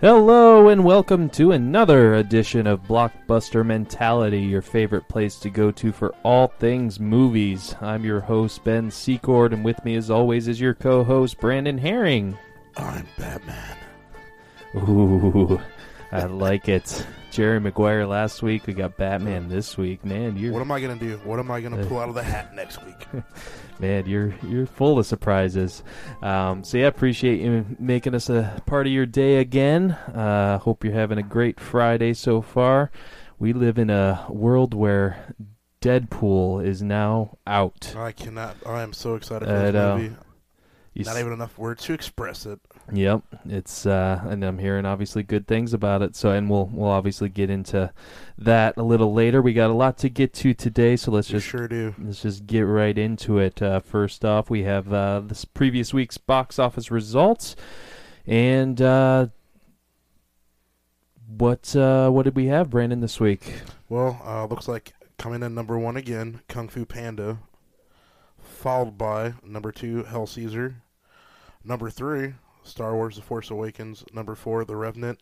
Hello and welcome to another edition of Blockbuster Mentality, your favorite place to go to for all things movies. I'm your host, Ben Secord, and with me as always is your co host, Brandon Herring. I'm Batman. Ooh, I like it. Jerry Maguire last week, we got Batman this week. Man, you're What am I gonna do? What am I gonna pull out of the hat next week? Man, you're you're full of surprises. Um, so yeah, appreciate you making us a part of your day again. Uh, hope you're having a great Friday so far. We live in a world where Deadpool is now out. I cannot. I am so excited for this movie. You Not even enough words to express it. Yep, it's uh, and I'm hearing obviously good things about it. So, and we'll we'll obviously get into that a little later. We got a lot to get to today, so let's just sure do. Let's just get right into it. Uh, first off, we have uh, this previous week's box office results, and uh, what uh, what did we have, Brandon, this week? Well, uh, looks like coming in number one again, Kung Fu Panda, followed by number two, Hail Caesar, number three, Star Wars: The Force Awakens, number four, The Revenant,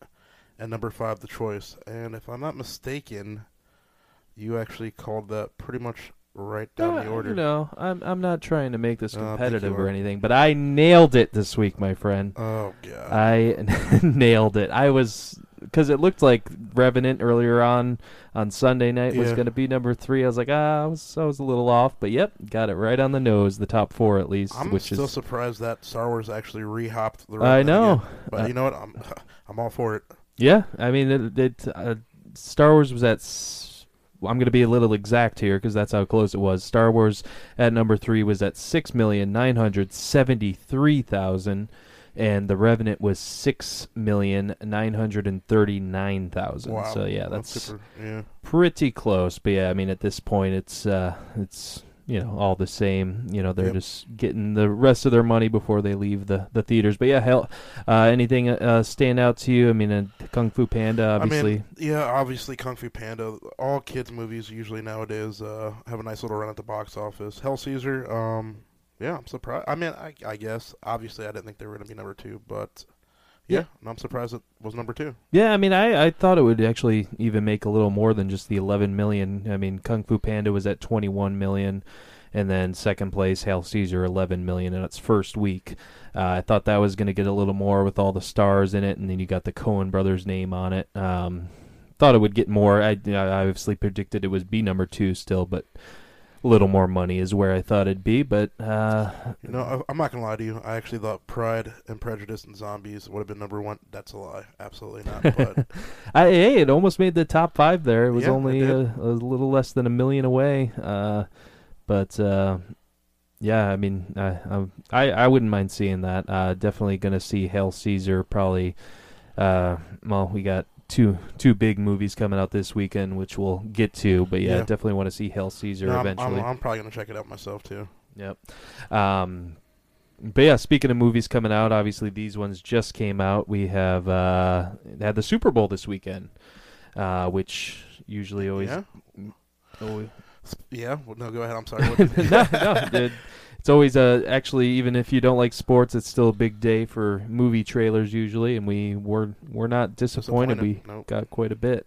and number five, The Choice. And if I'm not mistaken, you actually called that pretty much right down Uh, the order. You know, I'm I'm not trying to make this Uh, competitive or anything, but I nailed it this week, my friend. Oh god. I nailed it. I was because it looked like Revenant earlier on on Sunday night was Yeah. going to be number three. I was like, ah, I was, I was a little off, but yep, got it right on the nose. The top four at least, I'm which still is surprised that Star Wars actually rehopped the. I Revenant know. again. but you know what? I'm I'm all for it. Yeah, I mean, it, it uh, Star Wars was at. S- well, I'm going to be a little exact here because that's how close it was. Star Wars at number three was at six million nine hundred seventy-three thousand, and The Revenant was six million nine hundred and thirty-nine thousand. Wow. So yeah, that's super. Yeah. pretty close. But yeah, I mean, at this point, it's uh, it's you know all the same. You know, they're Yep. just getting the rest of their money before they leave the, the theaters. But yeah, hell, uh, anything uh, stand out to you? I mean, uh, Kung Fu Panda, obviously. I mean, yeah, obviously Kung Fu Panda. All kids movies usually nowadays uh, have a nice little run at the box office. Hail Caesar. Um, yeah, I'm surprised. I mean, I, I guess obviously I didn't think they were going to be number two, but yeah, Yeah. I'm surprised it was number two. Yeah, I mean, I, I thought it would actually even make a little more than just the 11 million. I mean, Kung Fu Panda was at 21 million, and then second place, Hail Caesar, 11 million in its first week. Uh, I thought that was going to get a little more with all the stars in it, and then you got the Coen brothers' name on it. Um, thought it would get more. I, I obviously predicted it would be number two still, but a little more money is where I thought it'd be. But uh, You know, I, I'm not gonna lie to you. I actually thought Pride and Prejudice and Zombies would have been number one. That's a lie. Absolutely not. But I, hey, it almost made the top five there. It was Yeah, only did. a, a little less than a million away. Uh, but uh, yeah, I mean, I, I I wouldn't mind seeing that. Uh, definitely gonna see Hail Caesar. Probably. Uh, well, we got two two big movies coming out this weekend, which we'll get to. But yeah, Yeah. definitely want to see Hail Caesar no, I'm, eventually. I'm, I'm probably gonna check it out myself too. Yep. Um, but yeah, speaking of movies coming out, obviously these ones just came out. We have uh, had the Super Bowl this weekend, uh, which usually always. Yeah. always Yeah. Well, no, go ahead. I'm sorry. No, no, dude. It's always uh, actually even if you don't like sports, it's still a big day for movie trailers usually, and we were we're not disappointed. We Nope. got quite a bit.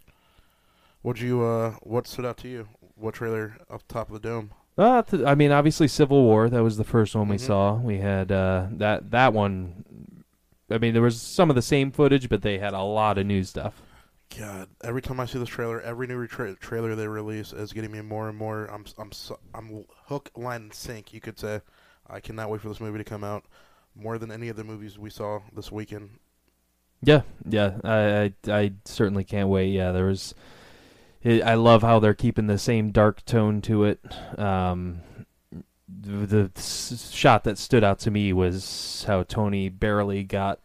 What'd you? Uh, what stood out to you? What trailer off the top of the dome? Uh, th- I mean, obviously Civil War. That was the first one we Mhm. saw. We had uh, that that one. I mean, there was some of the same footage, but they had a lot of new stuff. God, every time I see this trailer, every new tra- trailer they release is getting me more and more. I'm I'm I'm hook, line, and sink. You could say, I cannot wait for this movie to come out. More than any of the movies we saw this weekend. Yeah, yeah. I I, I certainly can't wait. Yeah, there was. It, I love how they're keeping the same dark tone to it. Um, the, the shot that stood out to me was how Tony barely got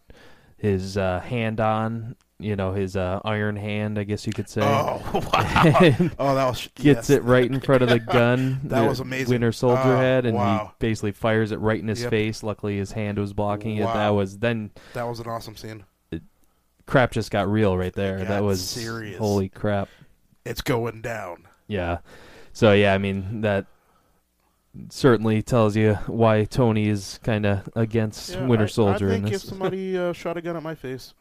his uh, hand on, you know, his uh, iron hand, I guess you could say. Oh wow! Oh, that was gets yes. it right in front of the gun. That the was amazing. Winter Soldier Oh, had, and wow. he basically fires it right in his Yep. face. Luckily, his hand was blocking it. That was then That was an awesome scene. crap just got real right there. that was serious. holy crap. It's going down. Yeah. So yeah, I mean that certainly tells you why Tony is kind of against Yeah, Winter Soldier I in think this. if somebody uh, shot a gun at my face,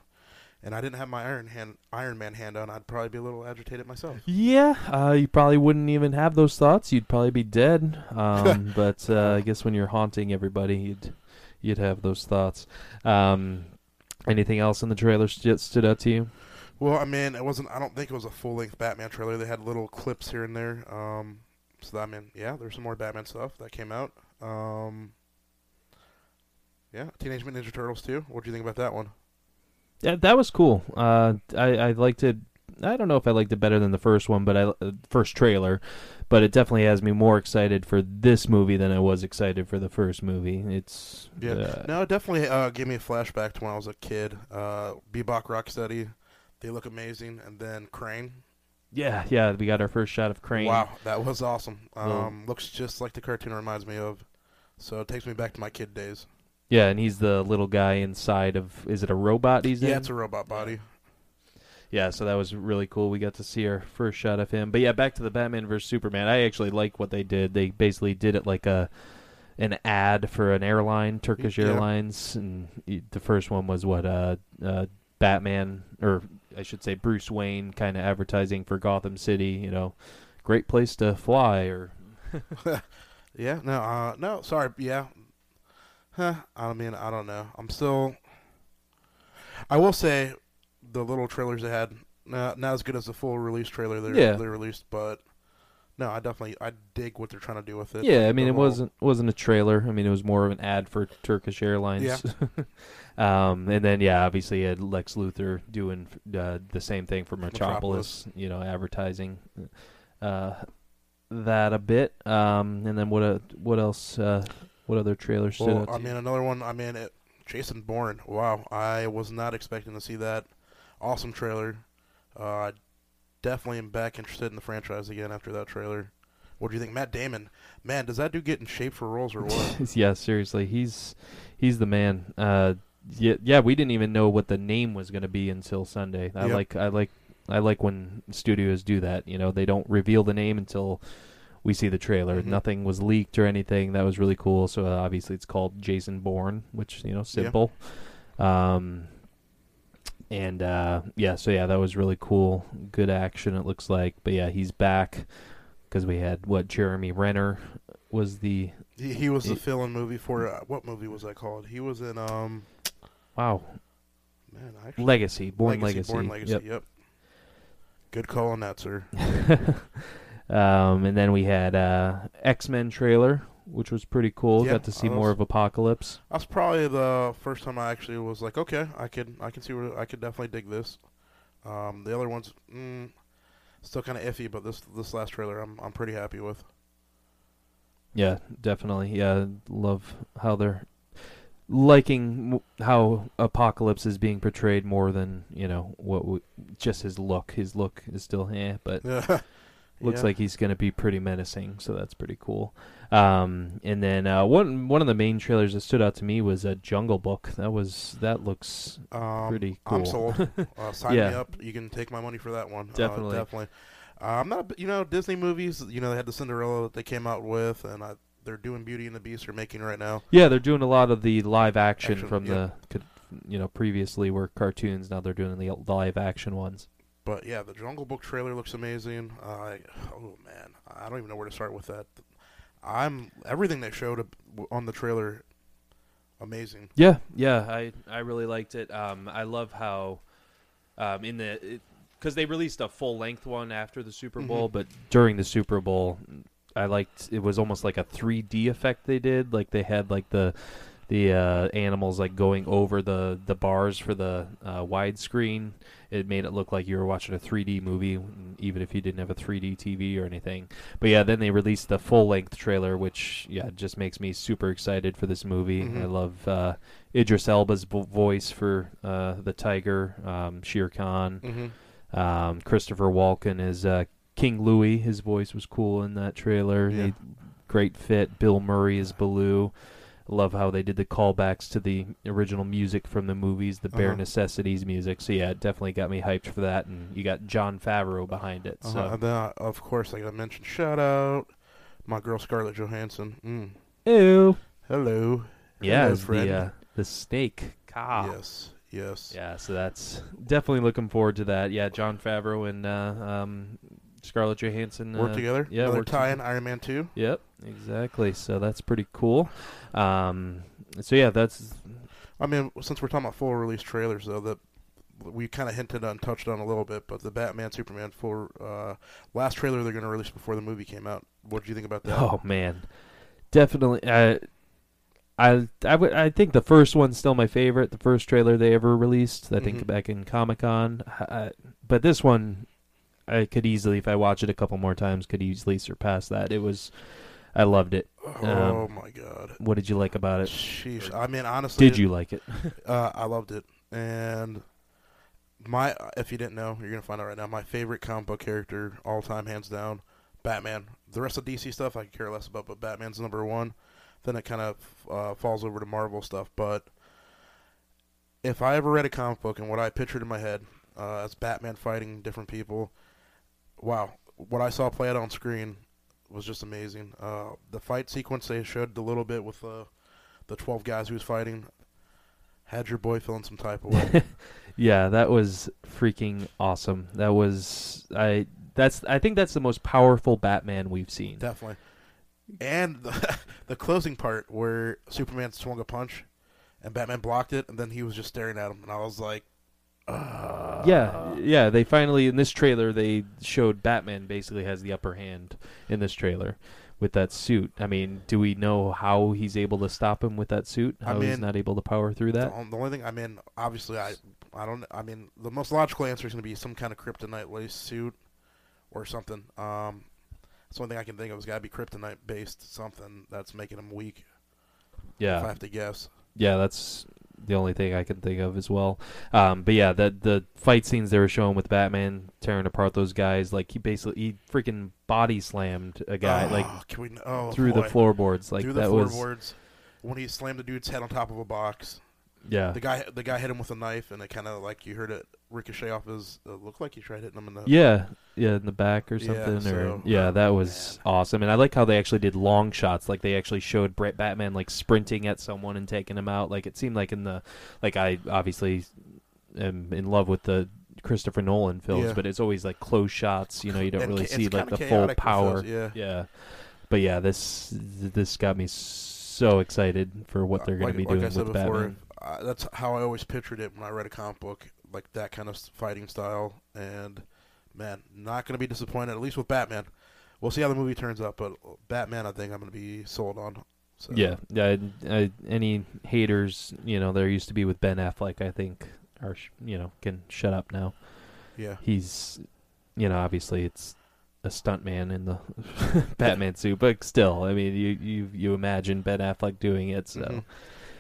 and I didn't have my Iron hand, Iron Man hand on, I'd probably be a little agitated myself. yeah, uh, you probably wouldn't even have those thoughts. You'd probably be dead. Um, but uh, I guess when you're haunting everybody, you'd you'd have those thoughts. Um, anything else in the trailer st- stood out to you? Well, I mean, it wasn't. I don't think it was a full length Batman trailer. They had little clips here and there. Um, so I mean, yeah, there's some more Batman stuff that came out. Um, yeah, Teenage Mutant Ninja Turtles too. What do you think about that one? Yeah, that was cool. Uh, I I liked it. I don't know if I liked it better than the first one, but I uh, first trailer, but it definitely has me more excited for this movie than I was excited for the first movie. It's Yeah. uh, No, it definitely uh, gave me a flashback to when I was a kid. Uh, Bebop Rocksteady, they look amazing, and then Krang. yeah, yeah. We got our first shot of Krang. Wow, that was awesome. Um, Well- looks just like the cartoon reminds me of. So it takes me back to my kid days. Yeah, and he's the little guy inside of. Is it a robot? He's in. Yeah, it's a robot body. Yeah, so that was really cool. We got to see our first shot of him. But yeah, back to the Batman vs Superman. I actually like what they did. They basically did it like a an ad for an airline, Turkish Yeah. Airlines, and the first one was what uh, uh Batman or I should say Bruce Wayne kind of advertising for Gotham City, you know, great place to fly or Yeah, no, uh, no, sorry, yeah. Huh, I mean, I don't know. I'm still. I will say, the little trailers they had, not, not as good as the full release trailer they Yeah. they released, but no, I definitely I dig what they're trying to do with it. Yeah, I mean it whole- wasn't wasn't a trailer. I mean it was more of an ad for Turkish Airlines. Yeah. um, and then yeah, obviously you had Lex Luthor doing uh, the same thing for Metropolis. Metropolis. You know, advertising uh, that a bit. Um, and then what uh, what else? Uh, what other trailers stood Well, out? I mean, you? another one. I mean, it, Jason Bourne. Wow, I was not expecting to see that. Awesome trailer. Uh, definitely am back interested in the franchise again after that trailer. What do you think, Matt Damon? Man, does that dude get in shape for roles or what? yeah, seriously, he's he's the man. Uh, yeah, yeah, we didn't even know what the name was going to be until Sunday. I Yep. like I like I like when studios do that. You know, they don't reveal the name until we see the trailer. Mhm. Nothing was leaked or anything. That was really cool. So uh, obviously it's called Jason Bourne, which you know simple. Um, and uh, yeah, so yeah, that was really cool. Good action. It looks like, but yeah, he's back because we had what Jeremy Renner was the he, he was the fill-in movie for uh, what movie was that called? He was in um wow man, I actually Legacy, Bourne Legacy. Bourne Legacy. Yep. Yep. Good call on that, sir. um, and then we had uh, X Men trailer, which was pretty cool. Yeah, Got to see I more of Apocalypse. That's probably the first time I actually was like, okay, I could, I can see where I could definitely dig this. Um, the other ones, mm, still kind of iffy, but this this last trailer, I'm I'm pretty happy with. Yeah, definitely. Yeah, love how they're liking how Apocalypse is being portrayed more than you know what we, just his look. His look is still eh, but. looks Yeah. like he's going to be pretty menacing, so that's pretty cool. Um, and then uh, one one of the main trailers that stood out to me was a Jungle Book. That was that looks um, pretty I'm sold. Uh, sign me up. You can take my money for that one. Definitely. Uh, definitely. Uh, I'm not, you know, Disney movies. You know, they had the Cinderella that they came out with, and I, they're doing Beauty and the Beast. They're making right now. Yeah, they're doing a lot of the live action, Action, from yeah. the, you know, previously were cartoons. Now they're doing the live action ones. But yeah, the Jungle Book trailer looks amazing. Uh, oh man, I don't even know where to start with that. I'm everything they showed up on the trailer, amazing. Yeah, yeah, I I really liked it. Um, I love how, um, in the because they released a full length one after the Super Bowl, Mhm. but during the Super Bowl, I liked it was almost like a 3D effect they did. Like they had like the the uh, animals like going over the the bars for the uh, widescreen. It made it look like you were watching a 3D movie, even if you didn't have a 3D TV or anything. But yeah, then they released the full length trailer, which yeah just makes me super excited for this movie. Mhm. I love uh, Idris Elba's vo- voice for uh, the tiger, um, Shere Khan. Mm-hmm. Um, Christopher Walken is uh, King Louie. His voice was cool in that trailer. Yeah. He- great fit. Bill Murray is Baloo. Love how they did the callbacks to the original music from the movies, the Bare Uh-huh. Necessities music. So yeah, it definitely got me hyped for that. And you got Jon Favreau behind it. So Uh-huh. And then, uh, of course, like I mentioned, shout out my girl Scarlett Johansson. Mm. ew. Hello. Yeah, Hello, friend. the uh, the snake. Kaa. Yes. Yes. Yeah, so that's definitely looking forward to that. Yeah, Jon Favreau and uh, um, Scarlett Johansson Work uh, together. Yeah, work tie-in Iron Man Two. Yep, exactly. So that's pretty cool. Um, so yeah, that's I mean, since we're talking about full release trailers, though, that we kind of hinted on, touched on a little bit, but the Batman Superman for uh, last trailer they're going to release before the movie came out. What did you think about that? oh man, definitely. Uh, I I would I think the first one's still my favorite. The first trailer they ever released. I think Mhm. back in Comic Con. Uh, but this one, I could easily, if I watch it a couple more times, could easily surpass that. It was, I loved it. Oh my god. What did you like about it? Sheesh. I mean, honestly, Did you like it? Uh, I loved it, and my if you didn't know, you're gonna find out right now. My favorite comic book character all time, hands down, Batman. The rest of DC stuff I could care less about, but Batman's number one. Then it kind of uh, falls over to Marvel stuff. But if I ever read a comic book and what I pictured in my head uh, as Batman fighting different people, wow, what I saw play out on screen was just amazing. Uh, the fight sequence they showed a little bit with uh, the twelve guys he was fighting had your boy feeling some type of way. yeah, that was freaking awesome. That was I. That's I think that's the most powerful Batman we've seen. Definitely. And the, the closing part where Superman swung a punch and Batman blocked it, and then he was just staring at him, and I was like, uh, yeah, yeah. They finally in this trailer they showed Batman basically has the upper hand in this trailer with that suit. I mean, do we know how he's able to stop him with that suit? I How he's not able to power through that? the only thing I mean, obviously, I, I don't. I mean, the most logical answer is going to be some kind of kryptonite lace suit or something. Um, that's the only thing I can think of. It's got to be kryptonite based something that's making him weak. If I Yeah, have to guess. yeah. That's the only thing I can think of as well. Um, but yeah, the the fight scenes they were showing with Batman tearing apart those guys, like he basically he freaking body slammed a guy Oh, like we? Oh, through the floorboards. Like through the that was floorboards when he slammed the dude's head on top of a box. Yeah. The guy, the guy hit him with a knife, and it kind of like you heard it ricochet off his. It looked like he tried hitting him in the. Yeah, yeah, in the back or Yeah, something, or so- yeah, um, that was awesome. And I like how they actually did long shots, like they actually showed Brett Batman like sprinting at someone and taking him out. Like it seemed like in the, like I obviously am in love with the Christopher Nolan films, Yeah. but it's always like close shots. You know, you don't And really cha- see like the full power. those, yeah. Yeah, but yeah, this this got me so excited for what uh, they're going like, to be like doing I said with before, Batman. Uh, that's how I always pictured it when I read a comic book, like that kind of fighting style. And man, not going to be disappointed. At least with Batman, we'll see how the movie turns out. But Batman, I think I'm going to be sold on. So, Yeah, yeah. I, any haters, you know, there used to be with Ben Affleck. I think are you know can shut up now. yeah. He's, you know, obviously it's a stuntman in the Batman suit, but still, I mean, you you you imagine Ben Affleck doing it, so Mhm.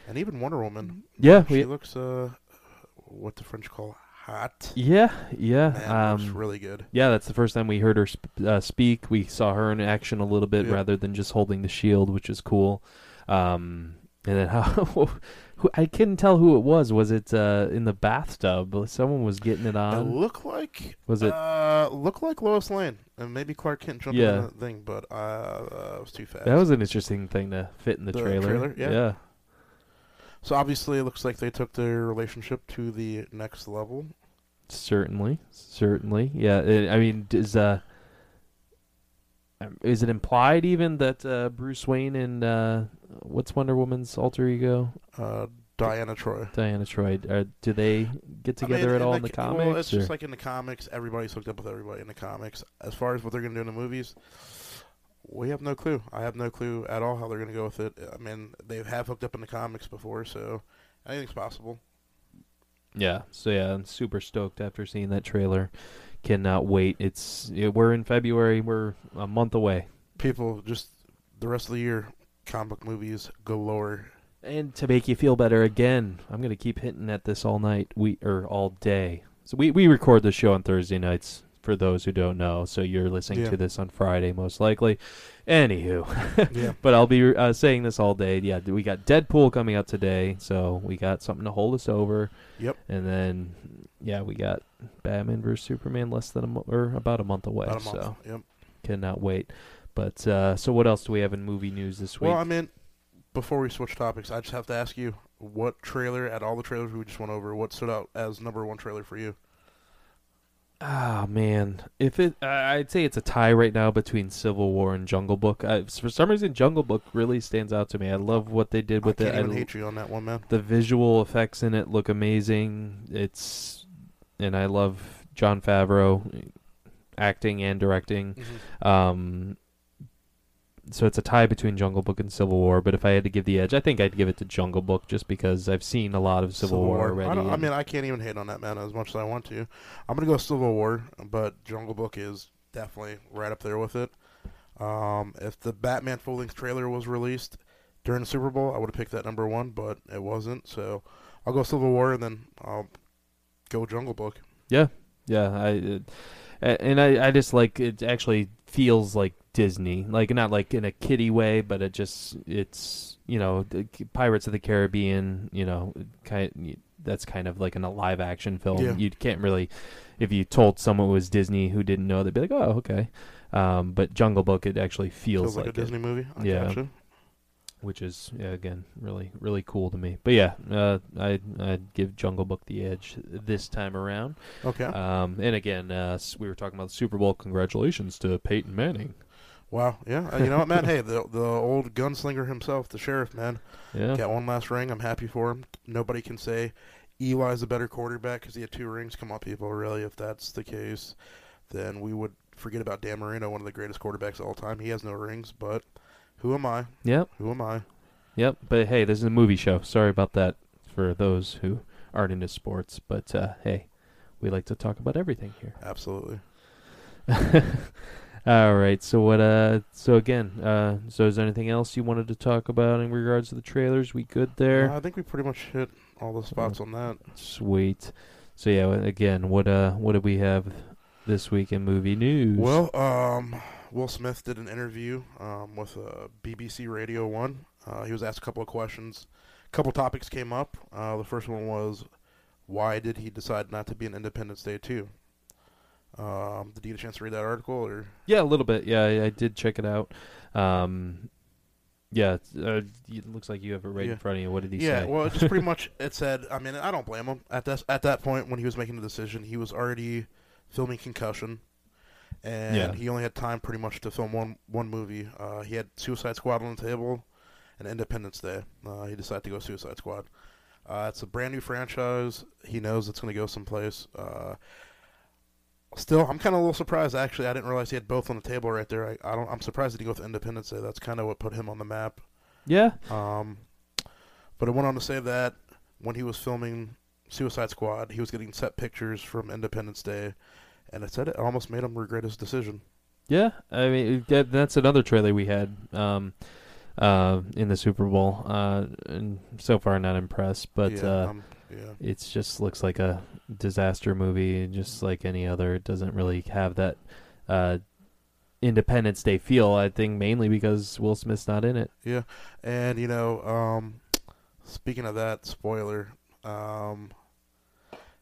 And even Wonder Woman. yeah, she we, looks uh, what the French call hot. yeah, yeah. Man, looks um, really good. yeah, that's the first time we heard her sp- uh, speak. We saw her in action a little bit Yeah. rather than just holding the shield, which is cool. Um, and then how who, I couldn't tell who it was. Was it uh, in the bathtub? Someone was getting it It on. looked like Was it? uh, looked like Lois Lane and maybe Clark Kent jumping Yeah. in the thing, but uh, uh, it was too fast. That was an interesting thing to fit in the, The trailer. trailer, yeah. yeah. So obviously, it looks like they took their relationship to the next level. Certainly, certainly. Yeah, it, I mean, is uh, is it implied even that uh, Bruce Wayne and uh, what's Wonder Woman's alter ego, Uh, Diana Troy. Diana Troy, uh, do they get I mean, together at all like, in the comics? Well, it's just like in the comics. Everybody's hooked up with everybody in the comics. As far as what they're going to do in the movies, We have no clue. I have no clue at all how they're going to go with it. I mean, they have hooked up in the comics before, so anything's possible. Yeah. So yeah, I'm super stoked after seeing that trailer. Cannot wait. It's we're in February. We're a month away. People, just the rest of the year, comic book movies galore. And to make you feel better again, I'm gonna keep hitting at this all night, we or all day. So we we record the show on Thursday nights. For those who don't know, so you're listening Yeah. to this on Friday, most likely. Anywho, Yeah. but I'll be uh, saying this all day. Yeah, we got Deadpool coming out today, so we got something to hold us over. Yep. And then, yeah, we got Batman vs Superman less than a mo- or about a month away. About a month. So Yep. cannot wait. But uh, so what else do we have in movie news this week? Well, I mean, before we switch topics, I just have to ask you, what trailer, at all the trailers we just went over, what stood out as number one trailer for you? Ah man, if it, I'd say it's a tie right now between Civil War and Jungle Book. I, for some reason, Jungle Book really stands out to me. I love what they did with I it. I- hate you on that one, man. the visual effects in it look amazing. It's, and I love Jon Favreau acting and directing. Um, so it's a tie between Jungle Book and Civil War. But if I had to give the edge, I think I'd give it to Jungle Book just because I've seen a lot of Civil, War already. I, I mean, I can't even hate on that man as much as I want to. I'm gonna go Civil War, but Jungle Book is definitely right up there with it. Um, if the Batman full length trailer was released during the Super Bowl, I would have picked that number one, but it wasn't. So I'll go Civil War, and then I'll go Jungle Book. Yeah, yeah, I uh, a- and I I just like it actually feels like Disney, like not like in a kiddie way, but it just it's you know Pirates of the Caribbean, you know, kind that's kind of like in a live action film. Yeah. You can't really if you told someone it was Disney who didn't know, they'd be like, "Oh, okay." Um, but Jungle Book, it actually feels, Feels like, a it, Disney movie. I Yeah. gotcha. Which is yeah, again really really cool to me. But yeah, uh, I I'd give Jungle Book the edge this time around. Okay. Um, and again, uh, we were talking about the Super Bowl. Congratulations to Peyton Manning. wow. Yeah. Uh, you know what, man? hey, the the old gunslinger himself, the sheriff, man. Yeah, Got one last ring. I'm happy for him. Nobody can say Eli's a better quarterback because he had two rings. Come on, people. Really, if that's the case, then we would forget about Dan Marino, one of the greatest quarterbacks of all time. He has no rings, but who am I? yep, Who am I? yep. But hey, this is a movie show. Sorry about that for those who aren't into sports. But uh, hey, we like to talk about everything here. Absolutely. All right. So what? Uh. So again. Uh. So is there anything else you wanted to talk about in regards to the trailers? We good there? Uh, I think we pretty much hit all the spots on that. Sweet. So yeah. Again, what? Uh. What did we have this week in movie news? Well, um, Will Smith did an interview um, with uh, BBC Radio One. Uh, he was asked a couple of questions. A couple topics came up. Uh, the first one was, why did he decide not to be an Independence Day too? Um, did you get a chance to read that article, or Yeah, a little bit. Yeah, I, I did check it out. Um, yeah, uh, it looks like you have it right Yeah. in front of you. What did he yeah, say? Yeah, well, it's pretty much it said. I mean, I don't blame him at that at that point when he was making the decision. He was already filming Concussion, and Yeah. he only had time pretty much to film one one movie. Uh, he had Suicide Squad on the table, and Independence Day. Uh, he decided to go Suicide Squad. Uh, it's a brand new franchise. He knows it's going to go someplace. Uh, still, I'm kind of a little surprised. Actually, I didn't realize he had both on the table right there. I, I don't. I'm surprised that he go with Independence Day. That's kind of what put him on the map. yeah, Um, but it went on to say that when he was filming Suicide Squad, he was getting set pictures from Independence Day, and it said it almost made him regret his decision. yeah. I mean, that, that's another trailer we had um, uh, in the Super Bowl. Uh, and so far, not impressed. But yeah, uh, um, yeah, it just looks like a disaster movie, just like any other. It doesn't really have that uh, Independence Day feel. I think mainly because Will Smith's not in it. yeah. And you know, um, speaking of that, spoiler. Um,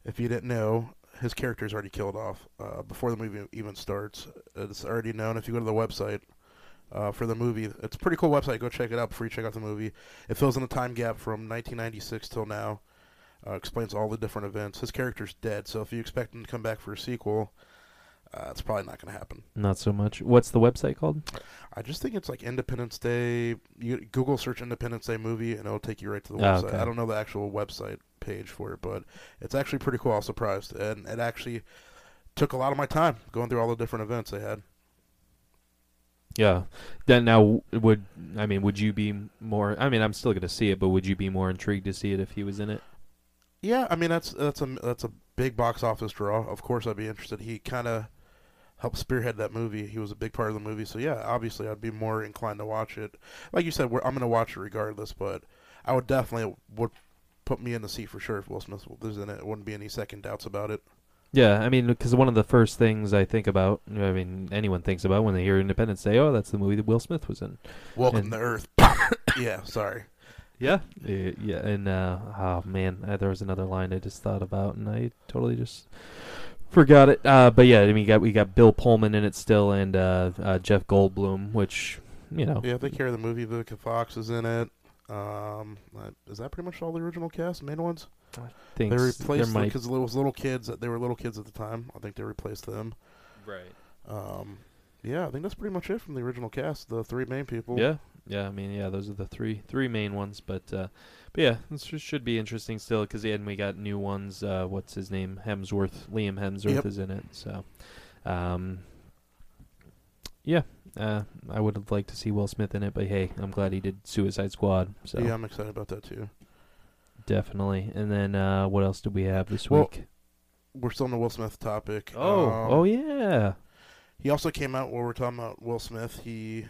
if you didn't know, his character is already killed off uh, before the movie even starts. It's already known. If you go to the website uh, for the movie, it's a pretty cool website. Go check it out before you check out the movie. It fills in the time gap from 1996 till now. Uh, explains all the different events. His character's dead, so if you expect him to come back for a sequel, uh, it's probably not going to happen. Not so much. What's the website called? I just think it's like Independence Day. You Google search Independence Day movie, and it'll take you right to the Oh, website. okay. I don't know the actual website page for it, but it's actually pretty cool. I was surprised, and it actually took a lot of my time going through all the different events they had. Yeah. Then now would I mean would you be more? I mean I'm still gonna see it, but would you be more intrigued to see it if he was in it? Yeah, I mean that's that's a that's a big box office draw. Of course, I'd be interested. He kind of helped spearhead that movie. He was a big part of the movie, so yeah, obviously I'd be more inclined to watch it. Like you said, we're, I'm going to watch it regardless, but I would definitely would put me in the seat for sure if Will Smith was in it. It wouldn't be any second doubts about it. Yeah, I mean, because one of the first things I think about, I mean, anyone thinks about when they hear Independence Day, oh, that's the movie that Will Smith was in. Welcome And- to Earth. yeah, sorry. Yeah, yeah, and uh, oh man, uh, there was another line I just thought about, and I totally just forgot it. Uh, but yeah, I mean, we got we got Bill Pullman in it still, and uh, uh, Jeff Goldblum, which you know, Yeah, they carry the movie. Vivica Fox is in it. Um, uh, is that pretty much all the original cast, main ones? thinks they replaced might because it was little kids. They were little kids at the time. I think they replaced them. right. Um, yeah, I think that's pretty much it from the original cast. The three main people. Yeah, yeah. I mean, yeah, those are the three three main ones. But uh, but yeah, this should be interesting still because then we got new ones. Uh, what's his name? Hemsworth. Liam Hemsworth Yep. is in it. So, um, yeah, uh, I would have liked to see Will Smith in it, but hey, I'm glad he did Suicide Squad. So yeah, I'm excited about that too. definitely. And then uh, what else did we have this Well, week? We're still on the Will Smith topic. Oh, Um, oh yeah. He also came out while we're talking about Will Smith. He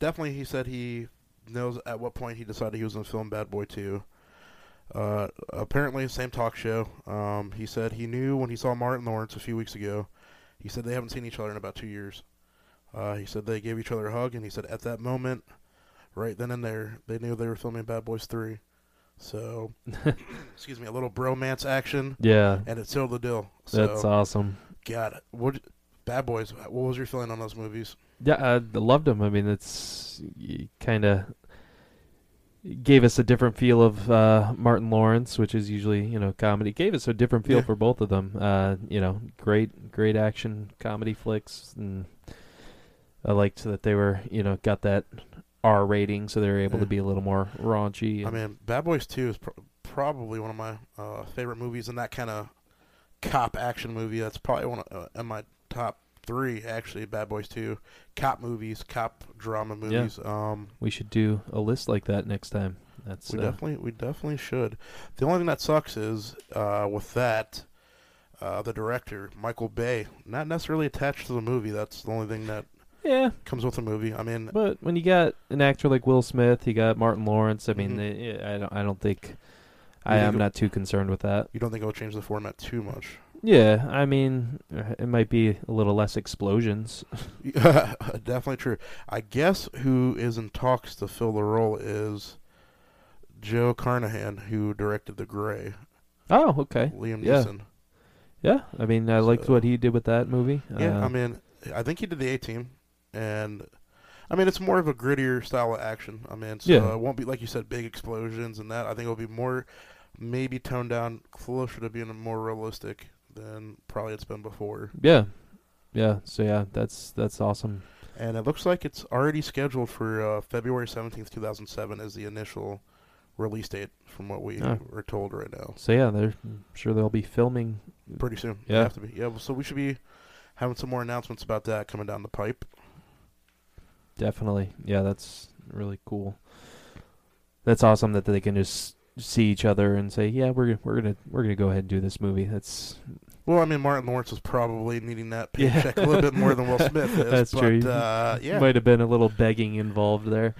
definitely he said he knows at what point he decided he was going to film Bad Boy 2. Uh, apparently, same talk show. Um, he said he knew when he saw Martin Lawrence a few weeks ago. He said they haven't seen each other in about two years. Uh, he said they gave each other a hug, and he said at that moment, right then and there, they knew they were filming Bad Boys 3. So, excuse me, a little bromance action, Yeah, and it sealed the deal. So, that's awesome. God, what Bad Boys? What was your feeling on those movies? Yeah, I loved them. I mean, it's kind of gave us a different feel of uh, Martin Lawrence, which is usually you know comedy. Gave us a different feel Yeah. for both of them. Uh, you know, great, great action comedy flicks, and I liked that they were you know got that R rating, so they were able to be a little more raunchy. I mean, Bad Boys Two is pr- probably one of my uh, favorite movies in that kind of cop action movie. That's probably one of, uh, in my top three. Actually, Bad Boys Two, cop movies, cop drama movies. Um, we should do a list like that next time. That's we uh, definitely we definitely should. The only thing that sucks is uh, with that. Uh, the director, Michael Bay, not necessarily attached to the movie. That's the only thing that yeah. comes with the movie. I mean, But when you got an actor like Will Smith, you got Martin Lawrence. I mean, Mhm. they, I don't. I don't think. I am not too concerned with that. you don't think it'll change the format too much? Yeah, I mean, uh, it might be a little less explosions. Definitely true. I guess who is in talks to fill the role is Joe Carnahan, who directed The Grey. Oh, okay. Liam Yeah. Neeson. Yeah, I mean, I liked what he did with that movie. Yeah, Uh, I mean, I think he did the A Team, and I mean it's more of a grittier style of action. I mean, so Yeah. it won't be like you said, big explosions and that. I think it'll be more, maybe toned down, closer to being more realistic than probably it's been before. yeah, yeah. So yeah, that's that's awesome. And it looks like it's already scheduled for uh, February seventeenth, two thousand seven, as the initial release date from what we Oh. are told right now. So yeah, they're I'm sure they'll be filming. Pretty soon, Yeah. Have to be. Yeah, well, so we should be having some more announcements about that coming down the pipe. Definitely, yeah. That's really cool. That's awesome that they can just see each other and say, "Yeah, we're we're gonna we're gonna go ahead and do this movie." That's Well, I mean, Martin Lawrence was probably needing that Yeah. paycheck a little bit more than Will Smith is. That's but, true. Uh, yeah, might have been a little begging involved there,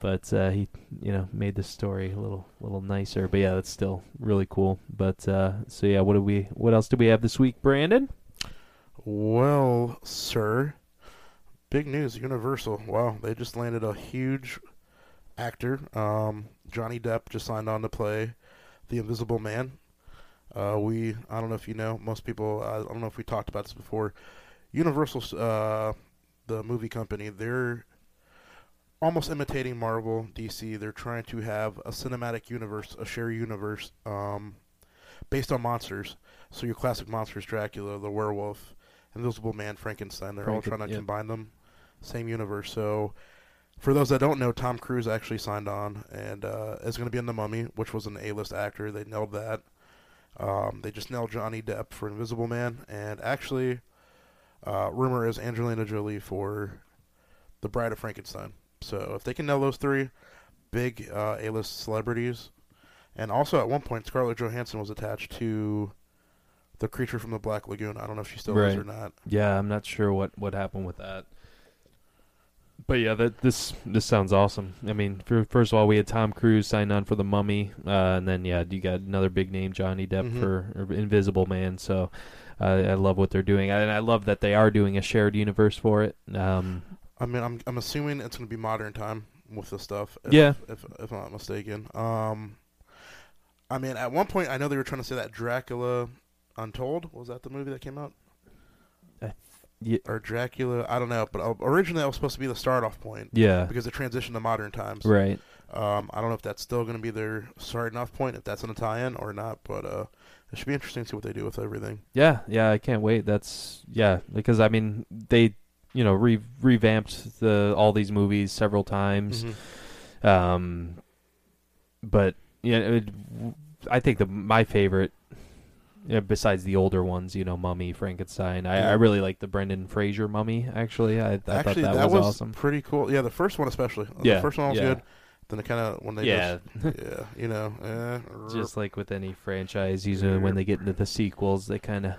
but uh, he, you know, made the story a little, little nicer. But yeah, that's still really cool. But uh, so yeah, what do we, what else do we have this week, Brandon? Well, sir, big news. Universal. Wow, they just landed a huge actor. Um, Johnny Depp just signed on to play the Invisible Man. Uh, we, I don't know if you know, most people, I don't know if we talked about this before. Universal, uh, the movie company, they're almost imitating Marvel, DC. They're trying to have a cinematic universe, a shared universe, um, based on monsters. So your classic monsters, Dracula, the werewolf, Invisible Man, Frankenstein, they're all trying to yeah. combine them, same universe. So for those that don't know, Tom Cruise actually signed on and uh, is going to be in The Mummy, which was an A-list actor. They nailed that. Um, they just nailed Johnny Depp for Invisible Man, and actually, uh, rumor is Angelina Jolie for The Bride of Frankenstein. So if they can nail those three big uh, A-list celebrities, and also at one point Scarlett Johansson was attached to the creature from the Black Lagoon. I don't know if she still is or not. Yeah, I'm not sure what what happened with that. But yeah, that this this sounds awesome. I mean, for, first of all, we had Tom Cruise signed on for the Mummy, uh, and then yeah, you got another big name, Johnny Depp Mhm. for or Invisible Man. So uh, I love what they're doing, and I love that they are doing a shared universe for it. Um, I mean, I'm I'm assuming it's going to be modern time with the stuff. If, Yeah. if if I'm not mistaken. Um, I mean, at one point I know they were trying to say that Dracula Untold was that the movie that came out yeah, or Dracula? I don't know, but uh, originally that was supposed to be the start off point yeah, because the transition to modern times. right. Um, I don't know if that's still going to be their starting off point, if that's an in or not, but uh, it should be interesting to see what they do with everything. Yeah, yeah, I can't wait. That's yeah, because I mean they, you know, re- revamped the all these movies several times. Mhm. Um, but yeah, it, I think the my favorite, yeah, besides the older ones, you know, Mummy, Frankenstein. I, Yeah. I really like the Brendan Fraser Mummy. Actually, I, I Actually, thought that, that, was, was, awesome. pretty cool. Yeah, the first one especially. Yeah, the first one was yeah. good. Then it kind of when they Yeah, just, yeah, you know, eh, just like with any franchise, usually when they get into the sequels, they kind of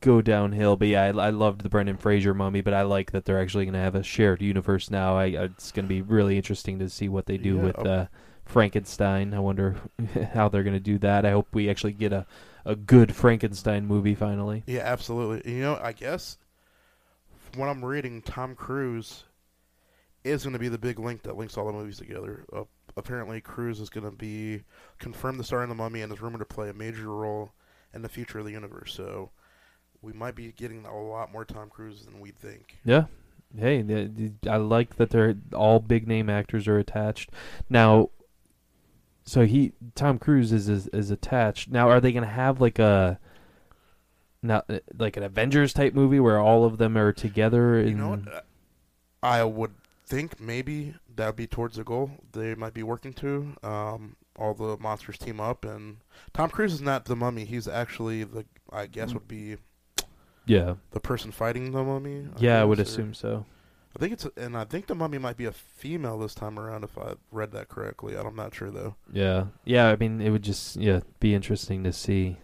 go downhill. But yeah, I, I loved the Brendan Fraser Mummy, but I like that they're actually going to have a shared universe now. I, it's going to be really interesting to see what they do with uh, Frankenstein. I wonder how they're going to do that. I hope we actually get a a good Frankenstein movie finally. Yeah, absolutely. You know, I guess from what I'm reading, Tom Cruise is going to be the big link that links all the movies together. Uh, apparently, Cruise is going to be confirmed the star in The Mummy and is rumored to play a major role in the future of the universe. So we might be getting a lot more Tom Cruise than we think. Yeah. Hey, I like that they're all big name actors are attached. Now, so he Tom Cruise is is, is attached. Now, are they going to have like a now uh, like an Avengers type movie where all of them are together? You know what? Uh, I would think maybe that would be towards the goal they might be working to. Um, all the monsters team up, and Tom Cruise is not the mummy. He's actually the, I guess, mm. would be Yeah, the person fighting the mummy. yeah, I would or- assume so. I think it's, and I think the mummy might be a female this time around. If I read that correctly, I'm not sure though. Yeah, yeah. I mean, it would just yeah be interesting to see,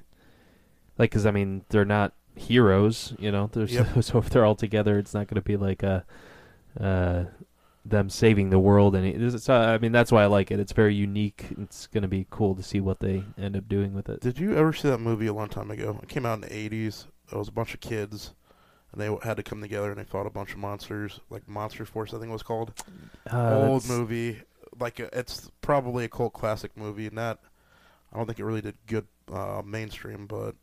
like, because I mean they're not heroes, you know. They're Yep. so, so if they're all together, it's not going to be like a, uh, them saving the world. And it, so, I mean that's why I like it. It's very unique. It's going to be cool to see what they end up doing with it. Did you ever see that movie a long time ago? It came out in the 80s. It was a bunch of kids, and they had to come together and they fought a bunch of monsters, like Monster Force, I think it was called. Uh, old movie. Like uh, it's probably a cult classic movie. Not, I don't think it really did good uh, mainstream, but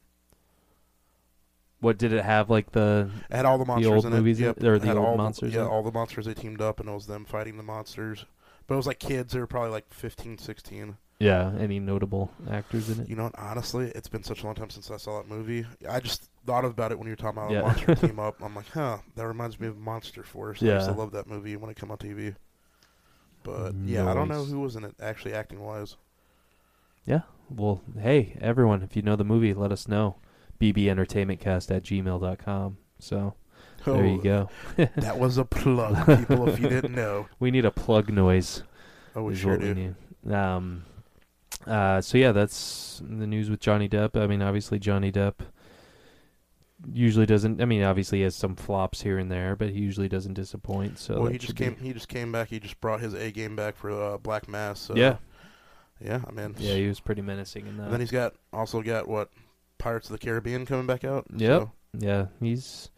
What did it have like the? it had all the monsters old in movies it. Yep, or the old all monsters yeah, all the monsters they teamed up, and it was them fighting the monsters. But it was like kids. They were probably like 15, 16. Yeah, any notable actors in it? You know, what, honestly, it's been such a long time since I saw that movie. I just thought about it when you were talking about Yeah. a monster team up. I'm like, huh, that reminds me of Monster Force. Yeah. I used to love that movie when it came on TV. But yeah, I don't know who was in it actually acting wise. Yeah. Well, hey, everyone, if you know the movie, let us know. bbentertainmentcast at gmail.com. So there you Oh, go. That was a plug, people. if you didn't know, We need a plug noise. oh, we sure do. we. Um, uh, so yeah, that's the news with Johnny Depp. I mean, obviously Johnny Depp usually doesn't. I mean, obviously he has some flops here and there, but he usually doesn't disappoint. So well, he just should be- came. He just came back. He just brought his A game back for uh, Black Mass. So, yeah, yeah. I mean, yeah, he was pretty menacing in that. And then he's got also got what Pirates of the Caribbean coming back out. Yeah, So, Yeah, he's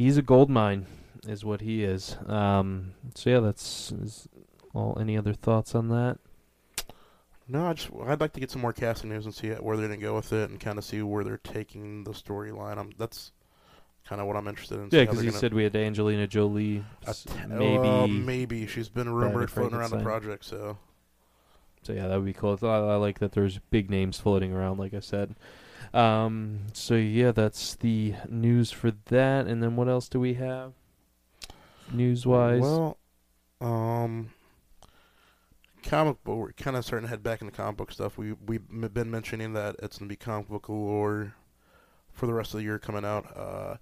he's a gold mine, is what he is. Um, so yeah, that's is all. Any other thoughts on that? no, I just I'd like to get some more casting news and see where they're gonna go with it, and kind of see where they're taking the storyline. That's kind of what I'm interested in. Yeah, because you said we had Angelina Jolie. t- maybe. uh, maybe she's been rumored floating around the project. So So yeah, that would be cool. I, I like that there's big names floating around, like I said. Um, so yeah, that's the news for that. And then what else do we have? News wise, Well, um, comic book. We're kind of starting to head back into comic book stuff. We we've been mentioning that it's gonna be comic book lore for the rest of the year coming out. Uh,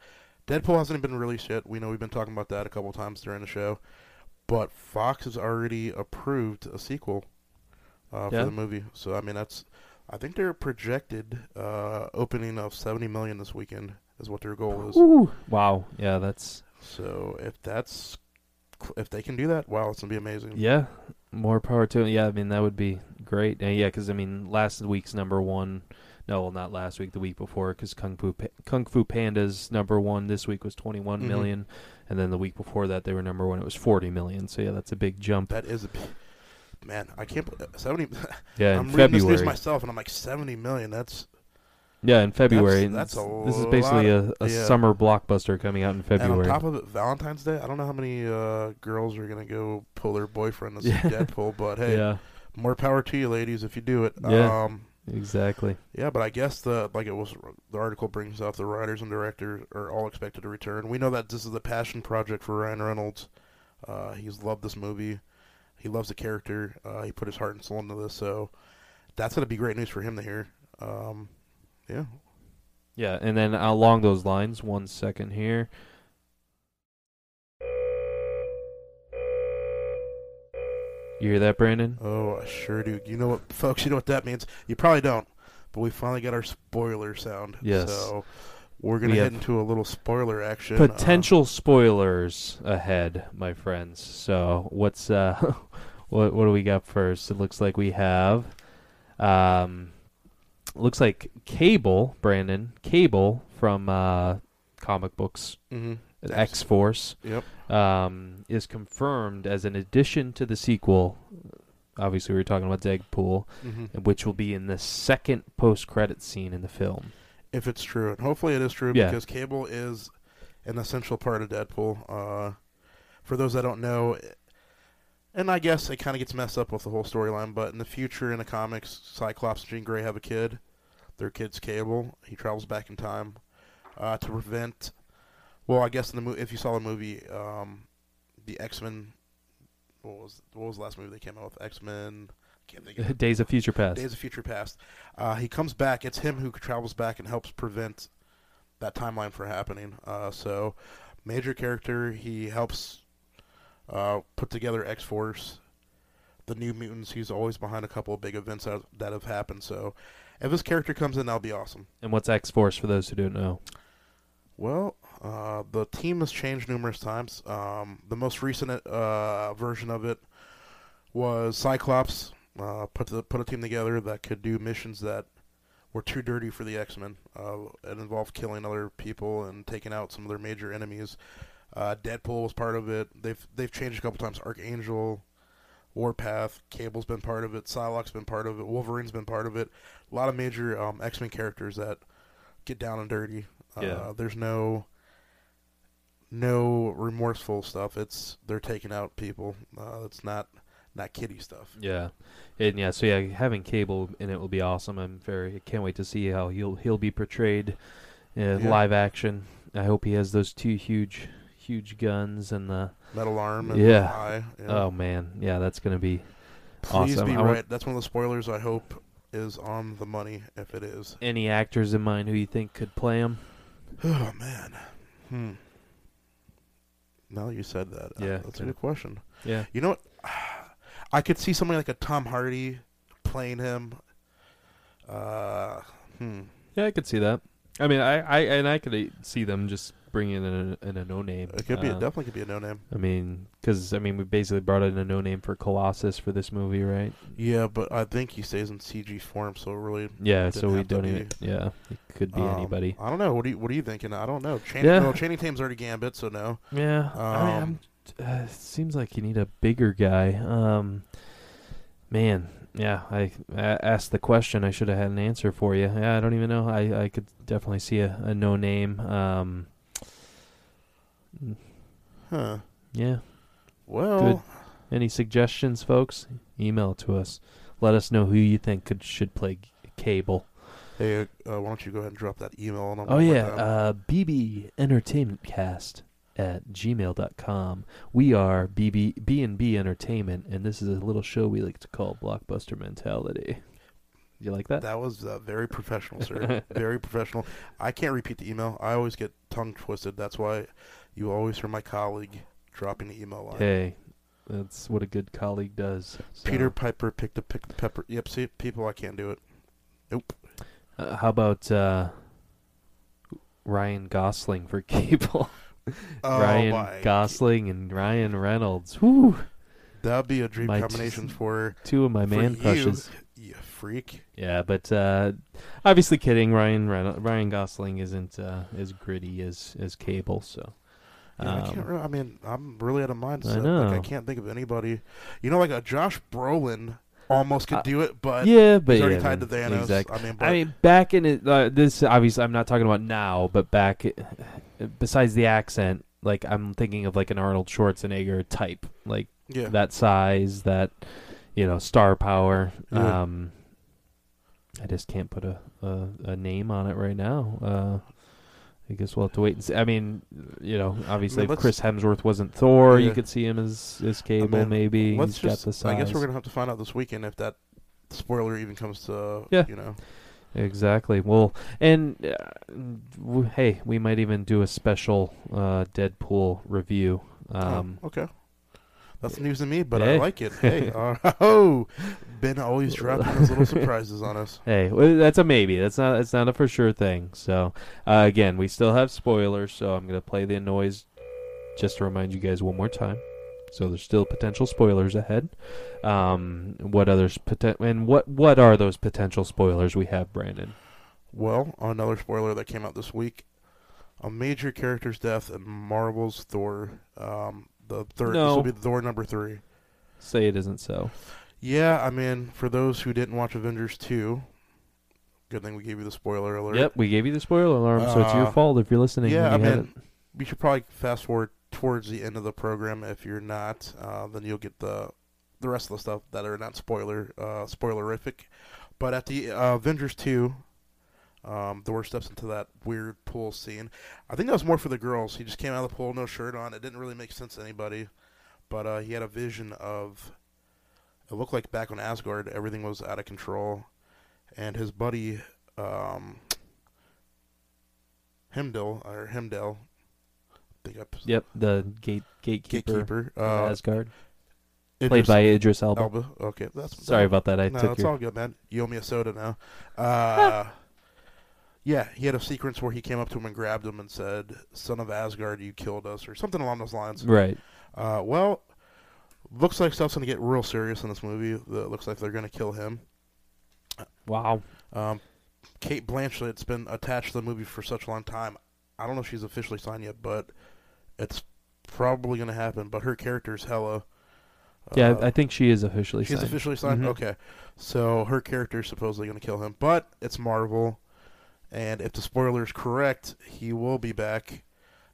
Deadpool hasn't been released yet. We know we've been talking about that a couple times during the show, but Fox has already approved a sequel uh, Yeah. for the movie. So I mean, that's I think they're projected uh, opening of seventy million this weekend is what their goal is. Ooh. Wow. Yeah, that's So if that's if they can do that, wow, it's gonna be amazing. yeah. More power to it. Yeah, I mean that would be great. Uh, yeah, because I mean last week's number one. No, well, not last week. The week before, because Kung Fu pa- Kung Fu Panda's number one this week was twenty Mhm. million, and then the week before that they were number one. It was forty million. So yeah, that's a big jump. That is a big, man. I can't believe seventy. Yeah, I'm in reading this news myself, and I'm like seventy million. That's Yeah, in February. and that's a this is basically a, a yeah. summer blockbuster coming out in February. And on top of it, Valentine's Day. I don't know how many uh, girls are gonna go pull their boyfriend to see Yeah. Deadpool, but hey, Yeah, more power to you, ladies, if you do it. Yeah. Um, exactly. yeah, but I guess the like it was the article brings up the writers and directors are all expected to return. We know that this is a passion project for Ryan Reynolds. Uh, he's loved this movie. He loves the character. Uh, he put his heart and soul into this, so that's gonna be great news for him to hear. Um, yeah, Yeah, and then along those lines, one second here. You hear that, Brandon? Oh, I sure do. You know what, folks? You know what that means? You probably don't, but we finally got our spoiler sound. Yes. So we're gonna We head into a little spoiler action. Uh, Potential spoilers ahead, my friends. So what's uh, what what do we got first? It looks like we have, um, looks like Cable, Brandon Cable from uh, comic books, hmm X Force. Yep. um, is confirmed as an addition to the sequel. Obviously, we were talking about Deadpool, hmm which will be in the second post-credit scene in the film. If it's true, and hopefully it is true, Yeah. because Cable is an essential part of Deadpool. Uh, for those that don't know, and I guess it kind of gets messed up with the whole storyline, but in the future in the comics, Cyclops and Jean Grey have a kid. Their kid's Cable. He travels back in time uh, to prevent. Well, I guess in the mo- if you saw the movie, um, the X Men. What was what was the last movie they came out with? X Men. Can't think of it. Days of Future Past. Days of Future Past. Uh, he comes back. It's him who travels back and helps prevent that timeline from happening. Uh, so, major character. He helps uh, put together X Force, the New Mutants. He's always behind a couple of big events that, that have happened. So, if this character comes in, that'll be awesome. and what's X Force for those who don't know? Well, uh, the team has changed numerous times. Um, the most recent uh, version of it was Cyclops uh, put the, put a team together that could do missions that were too dirty for the X Men. Uh, it involved killing other people and taking out some of their major enemies. Uh, Deadpool was part of it. They've they've changed a couple times. Archangel, Warpath, Cable's been part of it. Psylocke's been part of it. Wolverine's been part of it. A lot of major um, X Men characters that get down and dirty. Uh, Yeah. There's no no remorseful stuff. It's they're taking out people. Uh, it's not not kiddie stuff. Yeah, and yeah, so yeah, having Cable in it will be awesome. I'm very I can't wait to see how he'll he'll be portrayed uh, Yeah. live action. I hope he has those two huge huge guns and the Metal arm and Yeah. eye. yeah. oh man, yeah, that's gonna be Please awesome. be I right. That's one of the spoilers. I hope is on the money. If it is, any actors in mind who you think could play him. oh man. Hmm. Now that you said that, uh, Yeah, that's a good question. Yeah, You know what? I could see somebody like a Tom Hardy playing him. Uh, hmm. yeah, I could see that. I mean, I, I and I could uh, see them just bringing in a, in a no name. It could be. Uh, It definitely could be a no name. I mean, because I mean, we basically brought in a no name for Colossus for this movie, right? Yeah, but I think he stays in CG form, so really. Yeah, so we don't even. Yeah, it could be um, anybody. I don't know. What do you What are you thinking? I don't know. Channing, Yeah. Well, Channing Tatum's already Gambit, so no. Yeah, I Um, I'm, uh, seems like you need a bigger guy. Um, man, yeah, I, I asked the question. I should have had an answer for you. Yeah, I don't even know. I, I could definitely see a, a no name. Um, Huh. yeah. Well, Good. Any suggestions, folks? Email to us. Let us know who you think could should play Cable. hey, uh, why don't you go ahead and drop that email? And I'll Oh yeah, uh, BB Entertainment Cast at gmail.com. We are BB B and B Entertainment, and this is a little show we like to call Blockbuster Mentality. You like that? That was uh, very professional, sir. very professional. I can't repeat the email. I always get tongue twisted. That's why you always hear my colleague dropping the email line. Hey, that's what a good colleague does. So, Peter Piper picked a pick pepper. Yep, see, people, I can't do it. Nope. Uh, how about uh, Ryan Gosling for Cable? Oh Ryan my. Gosling and Ryan Reynolds. Whoo! That'd be a dream My combination t- for Two of my man crushes. You freak. Yeah, but uh, obviously kidding. Ryan Reynolds, Ryan Gosling isn't uh, as gritty as as Cable, so. Yeah, I um, can't. Really, I mean, I'm really out of mindset. know. Like, I can't think of anybody. You know, like a Josh Brolin almost could Uh, do it, but yeah, but he's already yeah, tied to Thanos. Exactly. I mean, I mean, back in it, uh, this obviously I'm not talking about now, but back, besides the accent, like I'm thinking of like an Arnold Schwarzenegger type, like yeah, that size, that you know, star power. Yeah. Um, I just can't put a, a a name on it right now. Uh, I guess we'll have to wait and see. I mean, you know, obviously, if let's- Chris Hemsworth wasn't Thor, you could see him as as Cable. mean, maybe he's just. got the size. I guess we're gonna have to find out this weekend if that spoiler even comes to. Yeah. You know. Exactly. Well, and uh, w- hey, we might even do a special uh, Deadpool review. Um, oh, okay. That's news to me, but I like it. Hey, uh, oh, Ben always dropping those little surprises on us. Hey, well, that's a maybe. That's not. It's not a for sure thing. So, uh, again, we still have spoilers. So I'm gonna play the noise just to remind you guys one more time. So there's still potential spoilers ahead. Um, what others poten- and what what are those potential spoilers we have, Brandon? Well, another spoiler that came out this week: a major character's death in Marvel's Thor. Um, the third. This No. will be Thor number three. Say it isn't so. Yeah, I mean, for those who didn't watch Avengers 2, good thing we gave you the spoiler alert. Yep, we gave you the spoiler alarm, so it's your Uh, fault if you're listening. Yeah, I and you mean, haven't. we should probably fast forward towards the end of the program. If you're not, uh, then you'll get the the rest of the stuff that are not spoiler uh, spoilerific. But at the uh, Avengers 2, um, Thor steps into that weird pool scene. I think that was more for the girls. He just came out of the pool, no shirt on. It didn't really make sense to anybody. But uh, he had a vision of. It looked like back on Asgard, everything was out of control, and his buddy, um, or Heimdall, I think I Yep, the gate gatekeeper, gatekeeper. of Uh, Asgard, Idris played by Idris Elba. Elba. Okay, that's Sorry about that. I no, took it's your. all good, man. You owe me a soda now. Uh, yeah, he had a sequence where he came up to him and grabbed him and said, "Son of Asgard, you killed us," or something along those lines. Right. Uh, well, looks like stuff's gonna get real serious in this movie. It looks like they're gonna kill him. Wow. Um, Cate Blanchett's been attached to the movie for such a long time. I don't know if she's officially signed yet, but it's probably gonna happen. But her character's Hela. Yeah, Uh, I think she is officially She's signed. officially signed. Mhm. Okay, so her character is supposedly going to kill him, but it's Marvel, and if the spoiler is correct, he will be back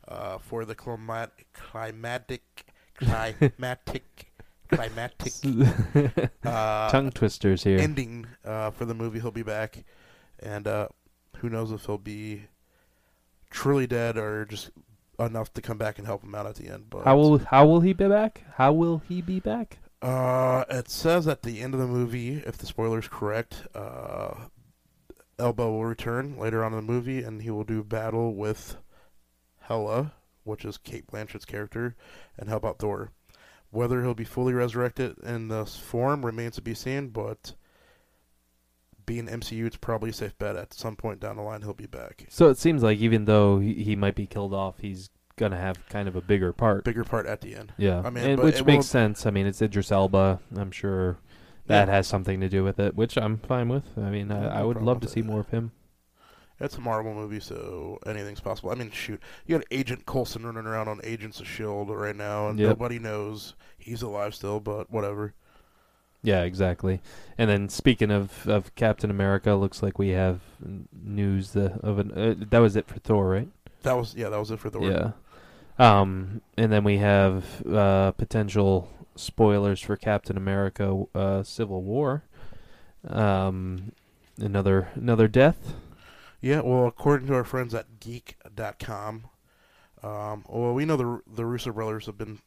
uh, for the climat- climatic, climatic, climatic uh, Tongue twisters here. ending uh, for the movie. He'll be back, and uh, who knows if he'll be truly dead or just enough to come back and help him out at the end. But how will how will he be back? How will he be back? Uh, it says at the end of the movie, if the spoiler is correct, uh, Elba will return later on in the movie, and he will do battle with Hela, which is Cate Blanchett's character, and help out Thor. Whether he'll be fully resurrected in this form remains to be seen, but being MCU, it's probably a safe bet. At some point down the line, he'll be back. So it seems like even though he, he might be killed off, he's gonna have kind of a bigger part. Bigger part at the end. Yeah, I mean, and, but which makes sense. I mean, it's Idris Elba. I'm sure that Yeah. has something to do with it, which I'm fine with. I mean, I, no I would love to see more of him. It's a Marvel movie, so anything's possible. I mean, shoot, you got Agent Coulson running around on Agents of Shield right now, and Yep. nobody knows he's alive still. But whatever. Yeah, exactly. And then speaking of, of Captain America, looks like we have news the, of an uh, that was it for Thor, right? That was yeah, that was it for Thor. Yeah. Um, and then we have uh, potential spoilers for Captain America: uh, Civil War. Um, another another death. Yeah, well, according to our friends at Geek.com, um, well, we know the the Russo brothers have been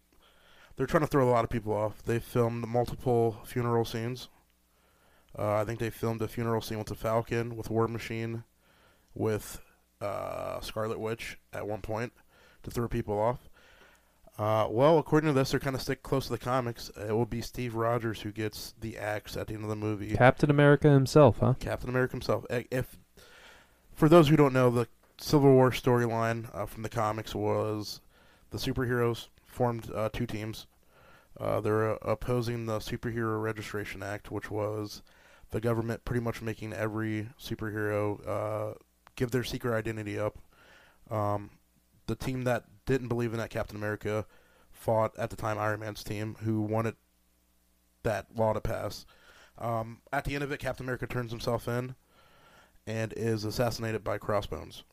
they're trying to throw a lot of people off. They filmed multiple funeral scenes Uh, I think they filmed a funeral scene with the Falcon, with War Machine, with uh, Scarlet Witch at one point to throw people off. Uh, well, according to this, they're kind of stick close to the comics. It will be Steve Rogers who gets the axe at the end of the movie. Captain America himself, huh? Captain America himself. If for those who don't know, the Civil War storyline uh, from the comics was the superheroes formed uh, two teams. Uh, they're uh, opposing the Superhero Registration Act, which was the government pretty much making every superhero uh, give their secret identity up. Um, the team that didn't believe in that Captain America fought at the time Iron Man's team, who wanted that law to pass. Um, at the end of it, Captain America turns himself in and is assassinated by Crossbones.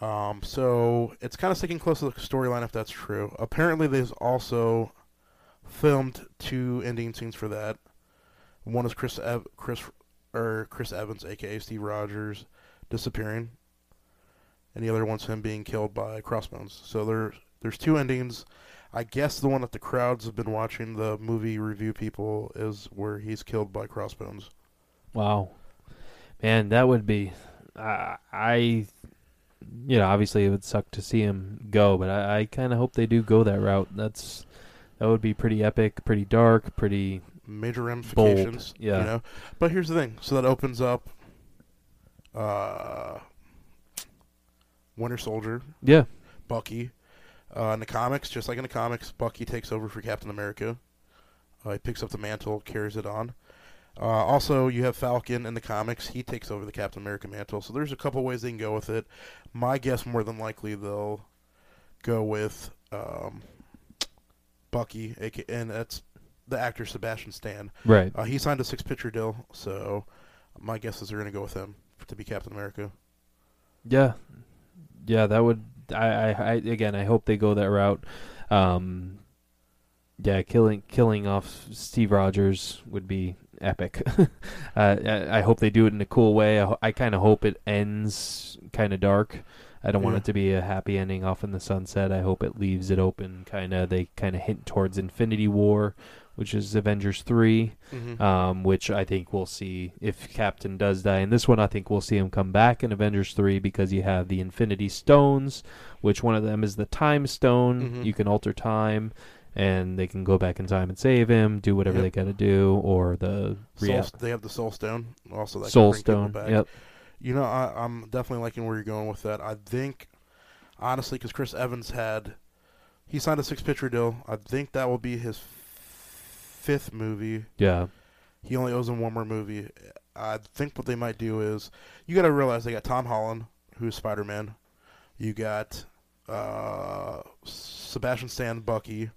Um, so it's kind of sticking close to the storyline if that's true. Apparently, they've also filmed two ending scenes for that. One is Chris Ev- Chris or Chris Evans, aka Steve Rogers, disappearing, and the other one's him being killed by Crossbones. So there's there's two endings. I guess the one that the crowds have been watching, the movie review people, is where he's killed by Crossbones. Wow, man, that would be. Uh, I, you know, obviously it would suck to see him go, but I, I kind of hope they do go that route. That's that would be pretty epic, pretty dark, pretty major ramifications. Bold, yeah. You know? But here's the thing. So that opens up uh Winter Soldier. Yeah. Bucky. Uh, in the comics, just like in the comics, Bucky takes over for Captain America. Uh, he picks up the mantle, carries it on. Uh, also, you have Falcon in the comics. He takes over the Captain America mantle. So there's a couple ways they can go with it. My guess, more than likely, they'll go with um, Bucky, and that's the actor Sebastian Stan. Right. Uh, he signed a six-picture deal, so my guess is they're going to go with him to be Captain America. Yeah, yeah, that would. I, I, I again, I hope they go that route. Um, yeah, killing killing off Steve Rogers would be epic. uh, I, I, hope they do it in a cool way. I, I kind of hope it ends kind of dark. I don't yeah. want it to be a happy ending off in the sunset. I hope it leaves it open. Kind of they kind of hint towards Infinity War, which is Avengers 3, mm-hmm. um, which I think we'll see if Captain does die. In this one, I think we'll see him come back in Avengers 3 because you have the Infinity Stones, which one of them is the Time Stone. Mm-hmm. You can alter time, and they can go back in time and save him, do whatever yep. they got to do, or the. Soul, they have the Soul Stone also. That Soul Stone, yep. You know, I, I'm definitely liking where you're going with that. I think, honestly, because Chris Evans had. He signed a six picture deal. I think that will be his fifth movie. Yeah. He only owes him one more movie. I think what they might do is you got to realize they got Tom Holland, who's Spider Man. You got uh, Sebastian Stan, Bucky.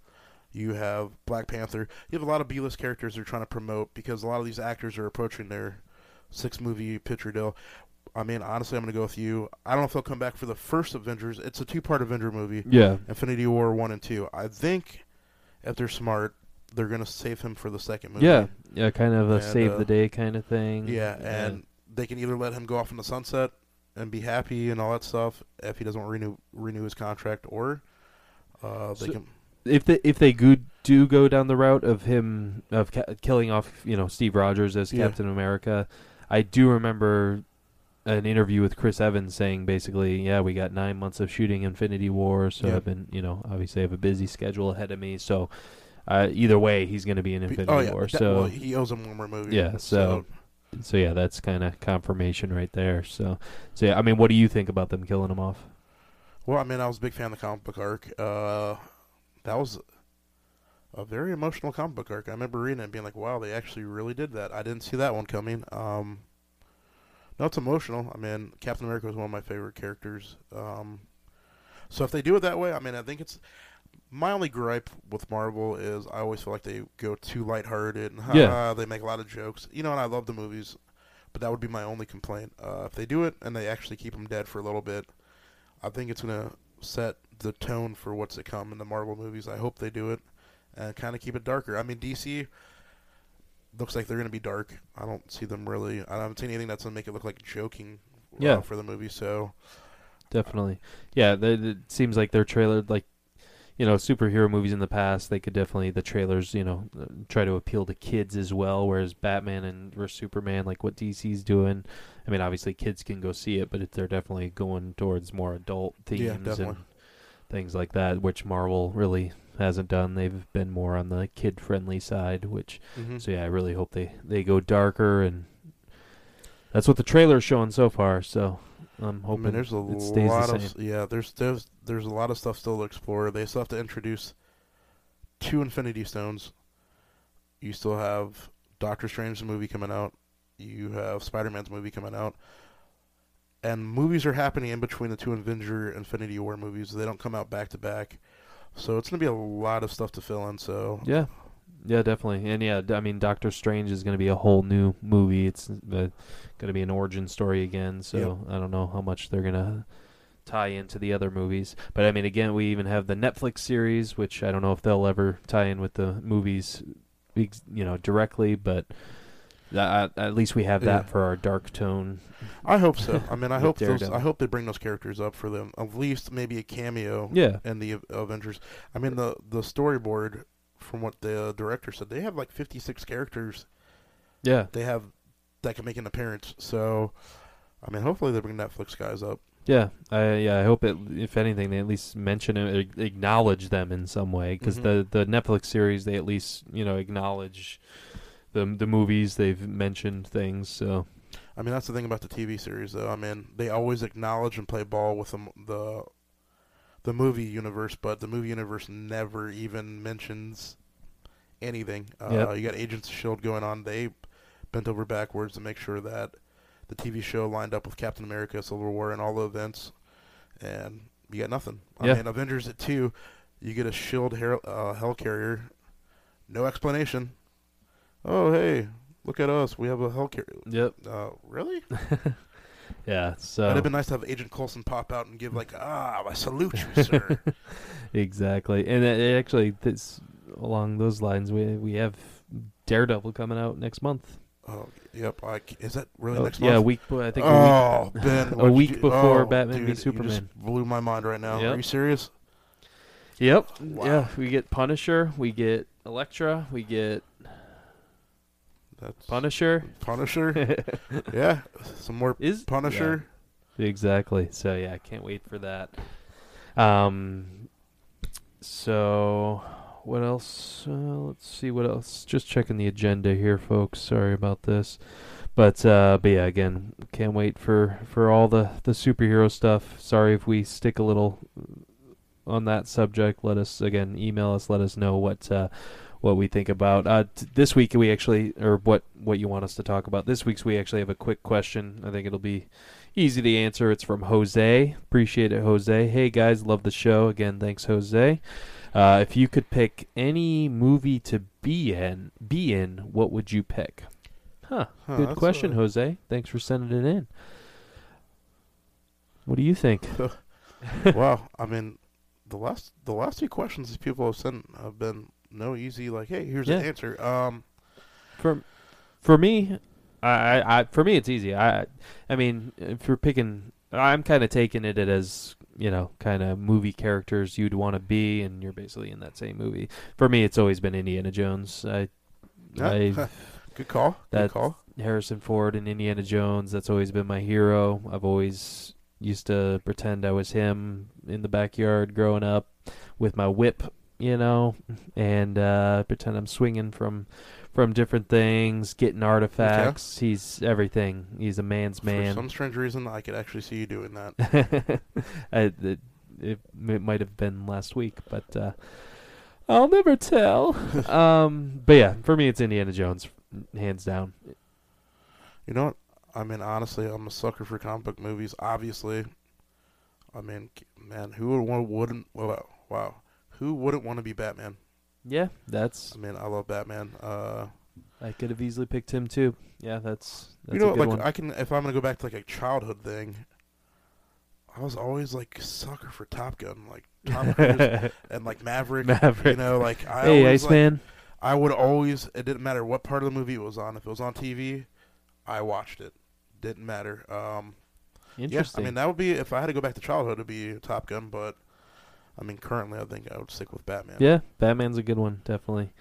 You have Black Panther. You have a lot of B-list characters they're trying to promote because a lot of these actors are approaching their six movie picture deal. I mean, honestly, I'm going to go with you. I don't know if they'll come back for the first Avengers. It's a two part Avenger movie. Yeah. Infinity War 1 and 2. I think if they're smart, they're gonna save him for the second movie. Yeah, yeah, kind of a and, save uh, the day kind of thing. Yeah, and they can either let him go off in the sunset and be happy and all that stuff if he doesn't renew renew his contract, or uh, they so can. If they if they go, do go down the route of him of ca- killing off you know Steve Rogers as yeah. Captain America, I do remember an interview with Chris Evans saying basically, yeah, we got nine months of shooting Infinity War, so yeah. I've been, you know, obviously I have a busy schedule ahead of me, so uh, either way, he's going to be in Infinity oh, yeah, War. That, so well, he owes him one more movie. Yeah. So, so, so yeah, that's kind of confirmation right there. So, so yeah, I mean, what do you think about them killing him off? Well, I mean, I was a big fan of the comic book arc. Uh, that was a very emotional comic book arc. I remember reading it and being like, "Wow, they actually really did that." I didn't see that one coming. Um, no, it's emotional. I mean, Captain America was one of my favorite characters. Um, so if they do it that way, I mean, I think it's my only gripe with Marvel is I always feel like they go too lighthearted and yeah. they make a lot of jokes. You know, and I love the movies, but that would be my only complaint. Uh, if they do it and they actually keep them dead for a little bit, I think it's gonna set the tone for what's to come in the Marvel movies. I hope they do it and kind of keep it darker. I mean, DC looks like they're gonna be dark. I don't see them really. I haven't seen anything that's gonna make it look like joking. Uh, yeah. for the movie, so definitely, yeah. They, it seems like their trailer, like you know superhero movies in the past they could definitely the trailers you know try to appeal to kids as well whereas batman and versus superman like what dc's doing i mean obviously kids can go see it but it, they're definitely going towards more adult themes Yeah, and things like that which marvel really hasn't done they've been more on the kid friendly side which Mhm. so yeah i really hope they they go darker and that's what the trailer's showing so far so i'm I hoping mean, there's a it stays lot the of same yeah. There's there's there's a lot of stuff still to explore. They still have to introduce two Infinity Stones. You still have Doctor Strange's movie coming out. You have Spider Man's movie coming out. And movies are happening in between the two Avenger Infinity War movies. They don't come out back to back. So it's gonna be a lot of stuff to fill in. So Yeah, yeah, definitely, and yeah, I mean, Doctor Strange is going to be a whole new movie. It's uh, going to be an origin story again, so I don't know how much they're going to tie into the other movies. But I mean, again, we even have the Netflix series, which I don't know if they'll ever tie in with the movies, you know, directly, but. That, at least we have that Yeah. for our dark tone. I hope so. I mean, I hope those, I hope they bring those characters up for them. At least maybe a cameo. Yeah, and the Avengers. I mean, the the storyboard, from what the director said, they have like 56 characters yeah, they have that can make an appearance. So, I mean, hopefully they bring Netflix guys up. Yeah, I yeah, I hope it. If anything, they at least mention it, acknowledge them in some way, because Mhm. the the Netflix series they at least you know acknowledge the the movies they've mentioned things. So I mean, that's the thing about the TV series, though. I mean, they always acknowledge and play ball with the the, the movie universe, but the movie universe never even mentions anything. Uh, Yep. You got Agents of Shield going on. They bent over backwards to make sure that the TV show lined up with Captain America, Civil War, and all the events, and you got nothing. I Yeah. mean, Avengers at two, you get a Shield her- uh, Helicarrier, no explanation. Oh, hey, look at us. We have a helicarrier. yep, Uh, really? yeah. So It'd have been nice to have Agent Coulson pop out and give like, ah, I salute you, sir. exactly, and it, it actually this along those lines, we we have Daredevil coming out next month. oh, yep. I is that really Oh, next yeah, a month? week. I think a oh, week, Ben, a what'd you week before Oh, Batman v dude, Superman. just blew my mind right now. Yep. Are you serious? Yep. Wow. Yeah, we get Punisher, we get Elektra, we get That's Punisher. Punisher. yeah, some more Is Punisher. Yeah, exactly. So yeah, I can't wait for that. Um. So what else? Uh, let's see what else. Just checking the agenda here, folks. Sorry about this. But uh, but yeah, again, can't wait for for all the the superhero stuff. Sorry if we stick a little on that subject. Let us again email us. Let us know what uh, what we think about. Uh, t- this week we actually, or what what you want us to talk about. This week's we actually have a quick question. I think it'll be easy to answer. It's from Jose. Appreciate it, Jose. Hey guys, love the show. Again, thanks, Jose. Uh, if you could pick any movie to be in, be in, what would you pick? Huh. Huh, Good question, a- Jose. Thanks for sending it in. What do you think? wow. I mean, the last the last two questions these people have sent have been no easy. Like, hey, here's Yeah. the answer. Um, For for me, I, I, I for me it's easy. I I mean, if you're picking, I'm kind of taking it as you know, kind of movie characters you'd want to be, and you're basically in that same movie. For me, it's always been Indiana Jones. I, Yeah. I good call. Good That- call. Harrison Ford and Indiana Jones. That's always been my hero. I've always used to pretend I was him in the backyard growing up with my whip, you know, and uh, pretend I'm swinging from from different things, getting artifacts. He's everything. He's a man's man. For some strange reason, I could actually see you doing that. I, it, it, it might have been last week, but uh, I'll never tell. um, but yeah, for me, it's Indiana Jones, hands down. You know what? I mean, honestly, I'm a sucker for comic book movies. Obviously, I mean, man, who wouldn't? Wow, wow, who wouldn't want to be Batman? Yeah, that's. I mean, I love Batman. Uh, I could have easily picked him too. Yeah, that's that's you know, like one. I can if I'm gonna go back to like a childhood thing. I was always like sucker for Top Gun, like Tom Cruise and like Maverick. Maverick, You know, like I hey, always, like, I would always. It didn't matter what part of the movie it was on. If it was on TV, I watched it. Didn't matter. Um, yeah, Interesting. I mean that would be if I had to go back to childhood, it'd be Top Gun. But I mean, currently, I think I would stick with Batman. Yeah, Batman's a good one, definitely.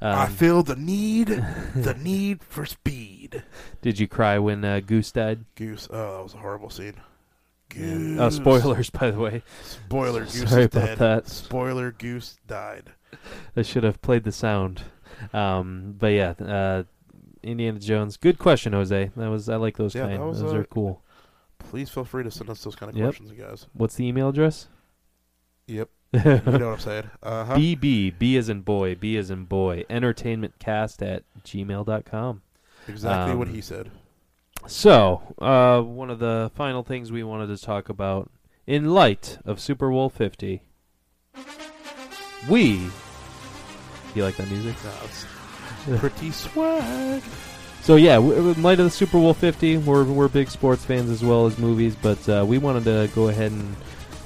I Um, feel the need, the need for speed. did you cry when uh, Goose died? Goose. Oh, that was a horrible scene. Goose. Oh, spoilers, by the way. Spoiler. Goose Sorry is about dead. that. Spoiler. Goose died. I should have played the sound. Um, but yeah, uh, Indiana Jones. Good question, Jose. That was I like those Yeah, kind. that those uh, are cool. Please feel free to send us those kind of Yep. questions, you guys. What's the email address? Yep. You know what I'm saying? Uh huh. BB, B as in boy, B as in boy, entertainmentcast at gmail.com. Exactly what um, he said. So, uh, one of the final things we wanted to talk about in light of Super Bowl 50, we. You like that music? No, pretty swag. So yeah, w- in light of the Super Bowl 50, we're we're big sports fans as well as movies, but uh, we wanted to go ahead and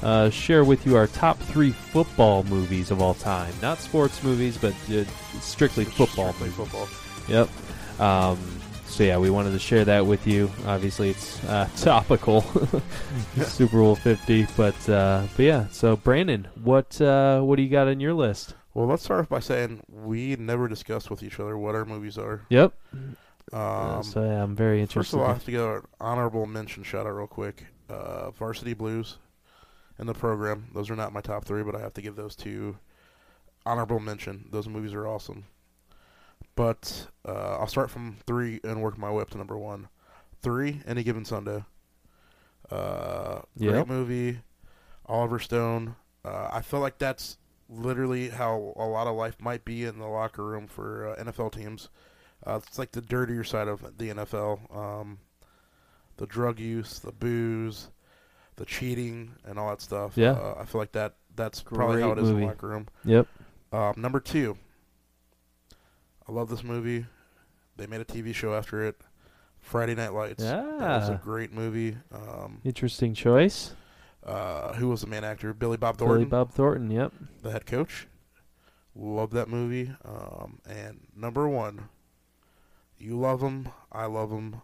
uh, share with you our top three football movies of all time. Not sports movies, but uh, strictly football Strictly movies. football. Yep. Um, so yeah, we wanted to share that with you. Obviously, it's uh, topical, Super Bowl 50, but uh, but yeah. So Brandon, what uh, what do you got on your list? Well, let's start off by saying we never discuss with each other what our movies are. Yep. Um, so yeah, I'm very interested. First of all, I have to give an honorable mention shout out real quick. Uh, Varsity Blues and the program. Those are not my top three, but I have to give those two honorable mention. Those movies are awesome. But uh, I'll start from three and work my way up to number one. Three, Any Given Sunday. Uh, great movie. Oliver Stone. Uh, I feel like that's literally how a lot of life might be in the locker room for uh, NFL teams. Uh, it's like the dirtier side of the NFL. Um, the drug use, the booze, the cheating, and all that stuff. Yeah. Uh, I feel like that that's probably how Great it is in the locker room. Yep. Um, number two. I love this movie. They made a TV show after it. Friday Night Lights. That was a great movie. Um, Interesting choice. uh, who was the main actor? Billy Bob Thornton. Billy Bob Thornton. Yep. the head coach. Love that movie. Um, and number one, you love him. I love him.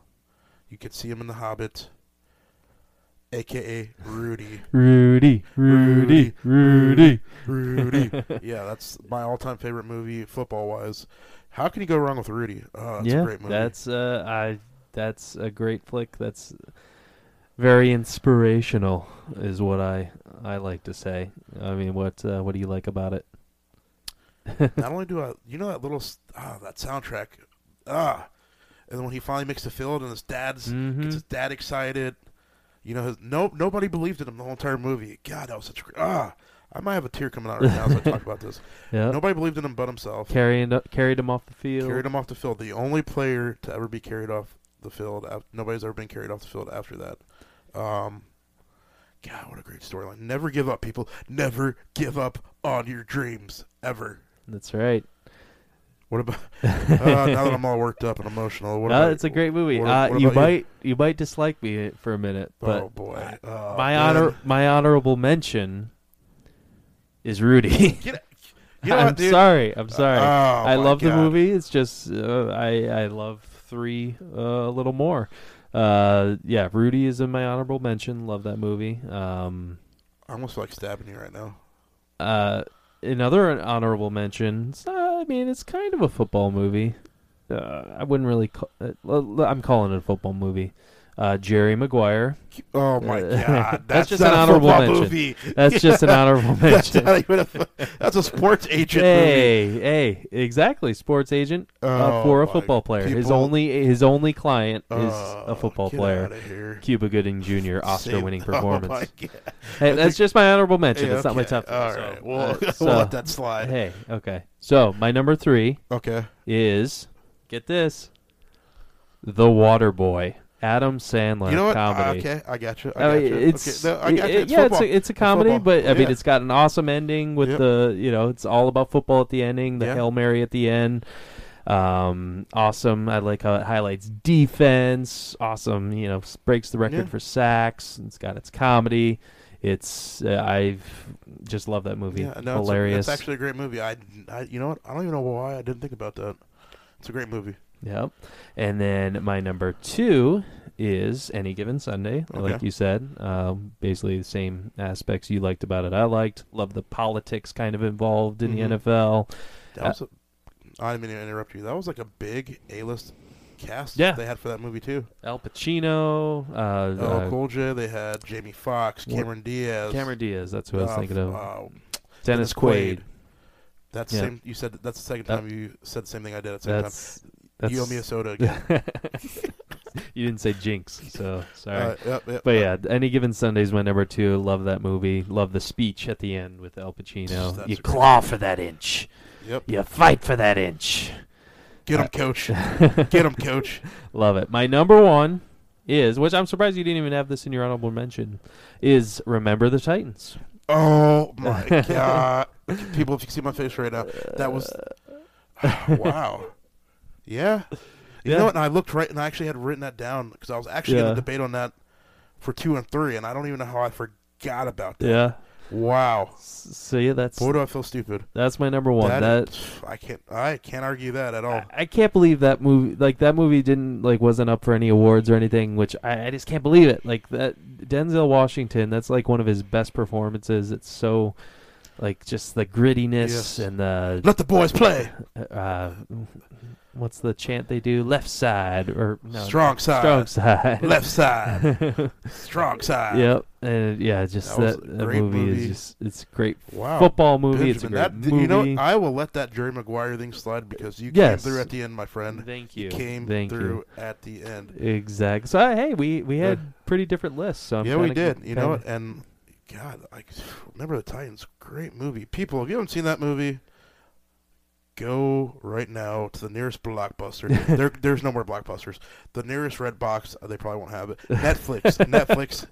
You could see him in The Hobbit, aka Rudy. Rudy, Rudy, Rudy. Rudy. yeah, that's my all-time favorite movie, football-wise. How can you go wrong with Rudy? Oh, that's yeah, a great movie. that's uh, I. That's a great flick. That's very inspirational, is what I I like to say. I mean, what uh, what do you like about it? Not only do I, you know that little ah that soundtrack, ah, and then when he finally makes the field and his dad's Mhm. gets his dad excited, you know, his, no nobody believed in him the whole entire movie. God, that was such a great ah. I might have a tear coming out right now as I talk about this. Yeah, Nobody believed in him but himself. carrying carried him off the field. Carried him off the field. The only player to ever be carried off the field. Nobody's ever been carried off the field after that. Um, God, what a great storyline. Never give up, people. Never give up on your dreams ever. That's right. What about uh, now that I'm all worked up and emotional? What No, about, it's a great movie. what- uh, what you might you might dislike me for a minute, but oh boy, Oh, my man. honor my honorable mention is Rudy. Get, you know I'm what, sorry. I'm sorry. Oh, I love the movie. It's just uh, I I love three uh, a little more. Uh, yeah, Rudy is in my honorable mention. Love that movie. Um, I almost feel like stabbing you right now. uh, another honorable mention. It's not, I mean, it's kind of a football movie. Uh, I wouldn't really. Call, uh, I'm calling it a football movie. Uh, Jerry Maguire. Oh my Uh, God, that's just an honorable mention. Movie. That's just an honorable That's, mention. even a, that's a sports agent movie. Hey, hey, exactly. Sports agent uh, Oh, for a football player. His only his only client is Oh, a football player. Cuba Gooding Jr. Oscar-winning performance. Oh my God. hey, that's just my honorable mention. Yeah, it's not my okay. top. three, All so, right, we'll, uh, we'll let that slide. Hey, okay. So my number three Okay. is get this, The Water Boy, Adam Sandler You know what? comedy. Okay, I got you. I I got mean, you. it's, okay. no, I got it- you. It's yeah, football. it's a, it's a comedy, football. but I mean, Yeah. it's got an awesome ending with Yep. the you know, it's all about football at the ending, the Yeah. hail mary at the end. Um, awesome. I like how it highlights defense. Awesome. You know, breaks the record Yeah. for sacks. It's got its comedy. It's uh, I've just love that movie. Yeah, no, it's a- Hilarious. It's, actually a great movie. I, I, you know what? I don't even know why I didn't think about that. It's a great movie. Yep. And then my number two is Any Given Sunday, like Okay. you said. Um, basically, the same aspects you liked about it. I liked. Love the politics kind of involved in Mhm. the NFL. That Uh, was a, I didn't mean to interrupt you. That was like a big A-list cast Yeah. they had for that movie too. Al Pacino, uh, Oh, uh, Cool J. They had Jamie Foxx, Cameron Diaz, Cameron Diaz. That's who I was uh, thinking of. uh, Dennis Quaid. Quaid. That's Yeah. same. You said that's the second That- time you said the same thing I did at the same time. that's. You owe me a soda again. you didn't say Jinx, so sorry. Uh, yep, yep, But yep. yeah, Any Given Sunday is my number two. Love that movie. Love the speech at the end with Al Pacino. That's you claw for that inch. Yep. You fight for that inch. Get Uh, him, coach. Get him, coach. Love it. My number one is, which I'm surprised you didn't even have this in your honorable mention, is Remember the Titans. Oh my god! People, if you see my face right now, that was wow. Yeah. You Yeah. know what? And I looked right, and I actually had written that down because I was actually Yeah. going to debate on that for two and three, and I don't even know how I forgot about that. Yeah. Wow. S- So yeah, that's Boy, do I feel stupid. that's my number one. That- That, I can't. I can't argue that at all. I, I can't believe that movie. Like that movie didn't like wasn't up for any awards or anything. Which I, I just can't believe it. Like that Denzel Washington. That's like one of his best performances. It's so like just the grittiness Yes. and the Let the boys play. uh, what's the chant they do? Left side or no? Strong side. Strong side. Left side. Strong side. Yep, and yeah, just That that, that movie, movie. is just it's a great Wow. football movie. it's a great that, movie. You know. I will let that Jerry Maguire thing slide because you Yes. came through at the end, my friend. Thank you. Came Thank through you. at the end. Exactly. So hey, we we had pretty different lists. So I'm yeah, we kinda- did. You know what? And God, I remember the Titans? Great movie. People, if you haven't seen that movie, go right now to the nearest blockbuster. there, there's no more blockbusters. The nearest Redbox, uh, they probably won't have it. Netflix, Netflix,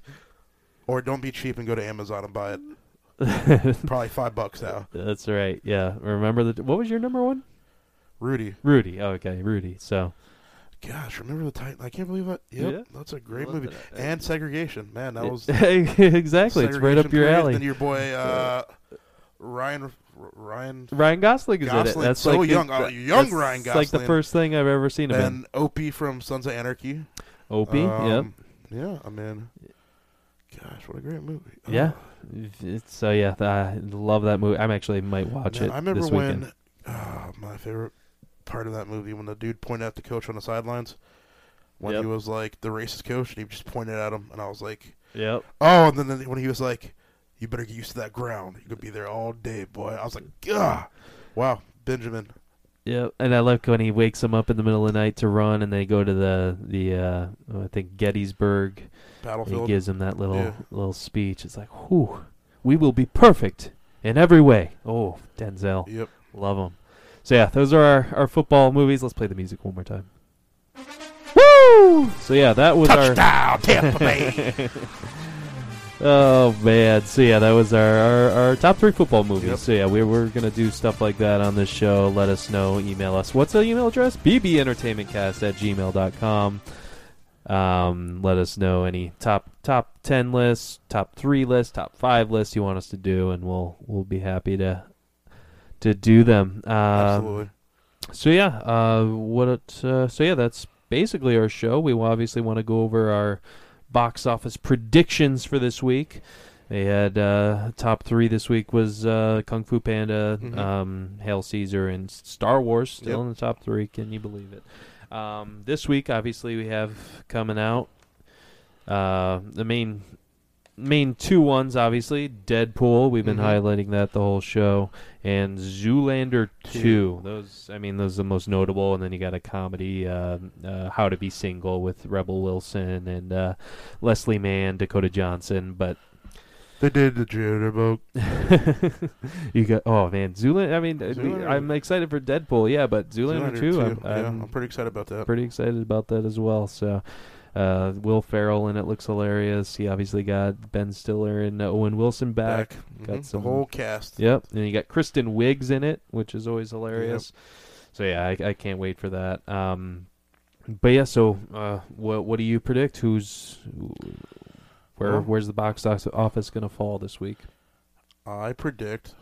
or don't be cheap and go to Amazon and buy it. Probably five bucks now. That's right. Yeah. Remember the what was your number one? Rudy, Rudy. Oh, okay, Rudy. So gosh, remember the Titans? I can't believe it. Yep, Yeah. that's a great movie. that. And segregation, man, that was exactly. It's right up your period. alley. Then your boy uh, Ryan, Ryan Ryan Gosling is in it. Gosling, That's so like young. Uh, oh, that- young Ryan like the first thing I've ever seen of him. and Opie from Sons of Anarchy. Opie. Um, yep. Um, Yeah, I mean, gosh, what a great movie. Yeah. Oh, It's, so yeah, th- I love that movie. I'm actually might watch man, it I remember this when weekend. oh, my favorite part of that movie when the dude pointed at the coach on the sidelines when Yep. he was like the racist coach and he just pointed at him and I was like, Yep. oh, and then, then when he was like, you better get used to that ground. You could be there all day, boy. I was like, ah, wow, Benjamin. Yep. And I like when he wakes him up in the middle of the night to run, and they go to the the uh, I think Gettysburg. and He gives him that little Yeah. little speech. It's like, whew, we will be perfect in every way. Oh, Denzel, Yep. love him. So yeah, those are our, our football movies. Let's play the music one more time. Woo! So yeah, that was our Touchdown, Tampa Bay. Oh man! So yeah, that was our, our, our top three football movies. Yep. So yeah, we we're gonna do stuff like that on this show. Let us know. Email us. What's the email address? bbentertainmentcast at gmail.com. Um, let us know any top top ten lists, top three lists, top five lists you want us to do, and we'll we'll be happy to to do them. Um, Absolutely. so yeah, uh, what? It, uh, so yeah, that's basically our show. We obviously want to go over our box office predictions for this week. They had uh, top three this week was uh, Kung Fu Panda, Mhm. um, Hail Caesar, and Star Wars still Yep. in the top three. Can you believe it? Um, this week, obviously, we have coming out uh, the main main two ones. Obviously, Deadpool. We've been Mhm. highlighting that the whole show, and Zoolander Two. Those, I mean, those are the most notable. And then you got a comedy, uh, uh, How to Be Single with Rebel Wilson and uh, Leslie Mann, Dakota Johnson. But They did the jitterbug. you got oh man, Zoolander. I mean, uh, Zoolander. I'm excited for Deadpool. Yeah, but Zoolander, Zoolander two. too. I'm, yeah, I'm I'm pretty excited about that. pretty excited about that as well. So, uh, Will Ferrell in it looks hilarious. He obviously got Ben Stiller and Owen Wilson back. Got Mhm, some the whole cast. Yep, and you got Kristen Wiig's in it, which is always hilarious. So yeah, I, I can't wait for that. Um, but yeah, so uh, what what do you predict? Who's where? Well- where's the box office going to fall this week? I predict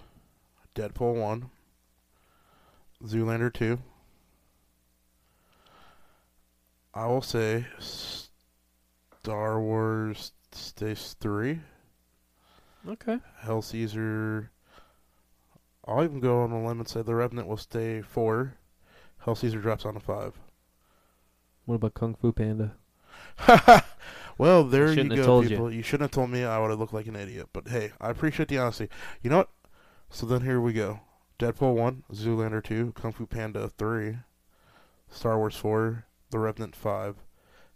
Deadpool one, Zoolander two. I will say Star Wars stays three. Okay. Hail Caesar. I'll even go on a limb and say the Revenant will stay four. Hail Caesar drops on to five. What about Kung Fu Panda? well, there you Shouldn't go, told you. people. You. shouldn't have told me. I would have looked like an idiot. But hey, I appreciate the honesty. You know what? So then here we go. Deadpool one, Zoolander two, Kung Fu Panda three, Star Wars four, The Revenant five.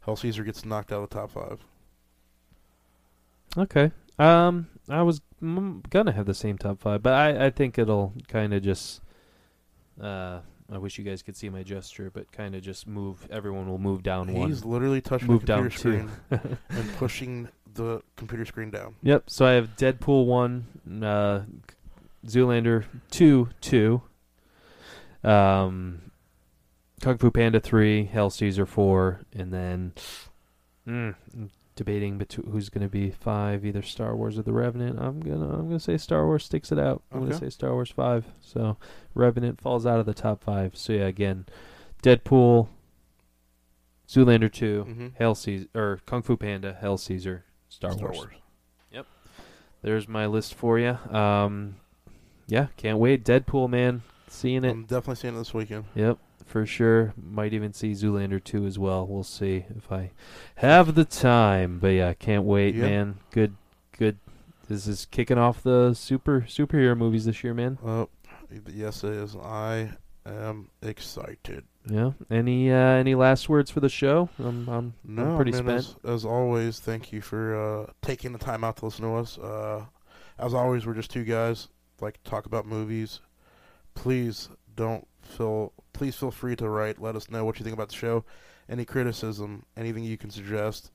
Hail Caesar gets knocked out of the top five. Okay. Um, I was gonna have the same top five, but I, I think it'll kind of just. Uh, I wish you guys could see my gesture, but kind of just move. Everyone will move down one. He's literally touching Move the down computer two. screen and pushing the computer screen down. Yep. So I have Deadpool one, uh, Zoolander two, two, um, Kung Fu Panda three, Hail Caesar four, and then mm, debating between who's going to be five, either Star Wars or The Revenant. I'm gonna I'm gonna say Star Wars sticks it out. I'm gonna say Star Wars five. So Revenant falls out of the top five. So yeah, again, Deadpool, Zoolander 2 Mm-hmm. Hail Caesar or Kung Fu Panda, Hail Caesar, Star, Wars. Yep. There's my list for you. Um, yeah, can't wait. Deadpool, man, seeing it. I'm definitely seeing it this weekend. Yep, for sure. Might even see Zoolander 2 as well. We'll see if I have the time. But yeah, can't wait, Yeah. man. Good, good. This is kicking off the super superhero movies this year, man. Oh, yes, it is. I am excited. Yeah. Any uh, any last words for the show? I'm I'm, No, I'm pretty spent. As, as always, thank you for uh, taking the time out to listen to us. Uh, as always, we're just two guys like to talk about movies. Please don't feel. Please feel free to write. Let us know what you think about the show. Any criticism, anything you can suggest,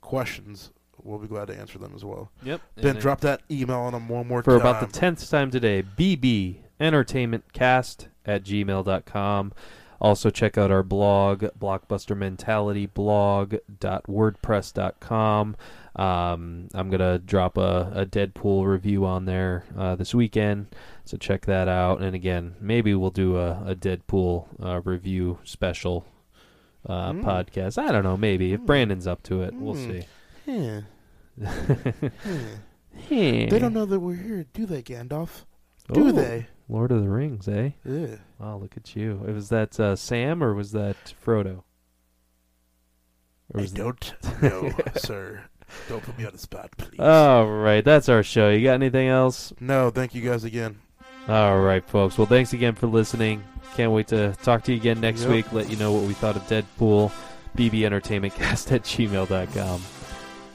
questions. We'll be glad to answer them as well. Yep. Ben, drop that email on them one more for time. about the tenth time today. BB Entertainmentcast at gmail.com. Also check out our blog, Blockbuster Mentality blog.wordpress.com. Um, I'm gonna drop a, a Deadpool review on there uh, this weekend, so check that out. And again, maybe we'll do a, a Deadpool uh, review special uh, Mm. podcast. I don't know, maybe if Mm. Brandon's up to it, we'll Mm. see. Yeah. Yeah. They don't know that we're here, do they, Gandalf? Do Oh. they? Lord of the Rings, eh? Yeah. Wow, look at you. Was that uh, Sam or was that Frodo? Or I was don't know, sir. Don't put me on the spot, please. All right, that's our show. You got anything else? No, thank you guys again. All right, folks. Well, thanks again for listening. Can't wait to talk to you again next yep. week. Let you know what we thought of Deadpool. BB Entertainment Cast at gmail.com.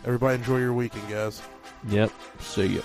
Everybody enjoy your weekend, guys. Yep. See ya.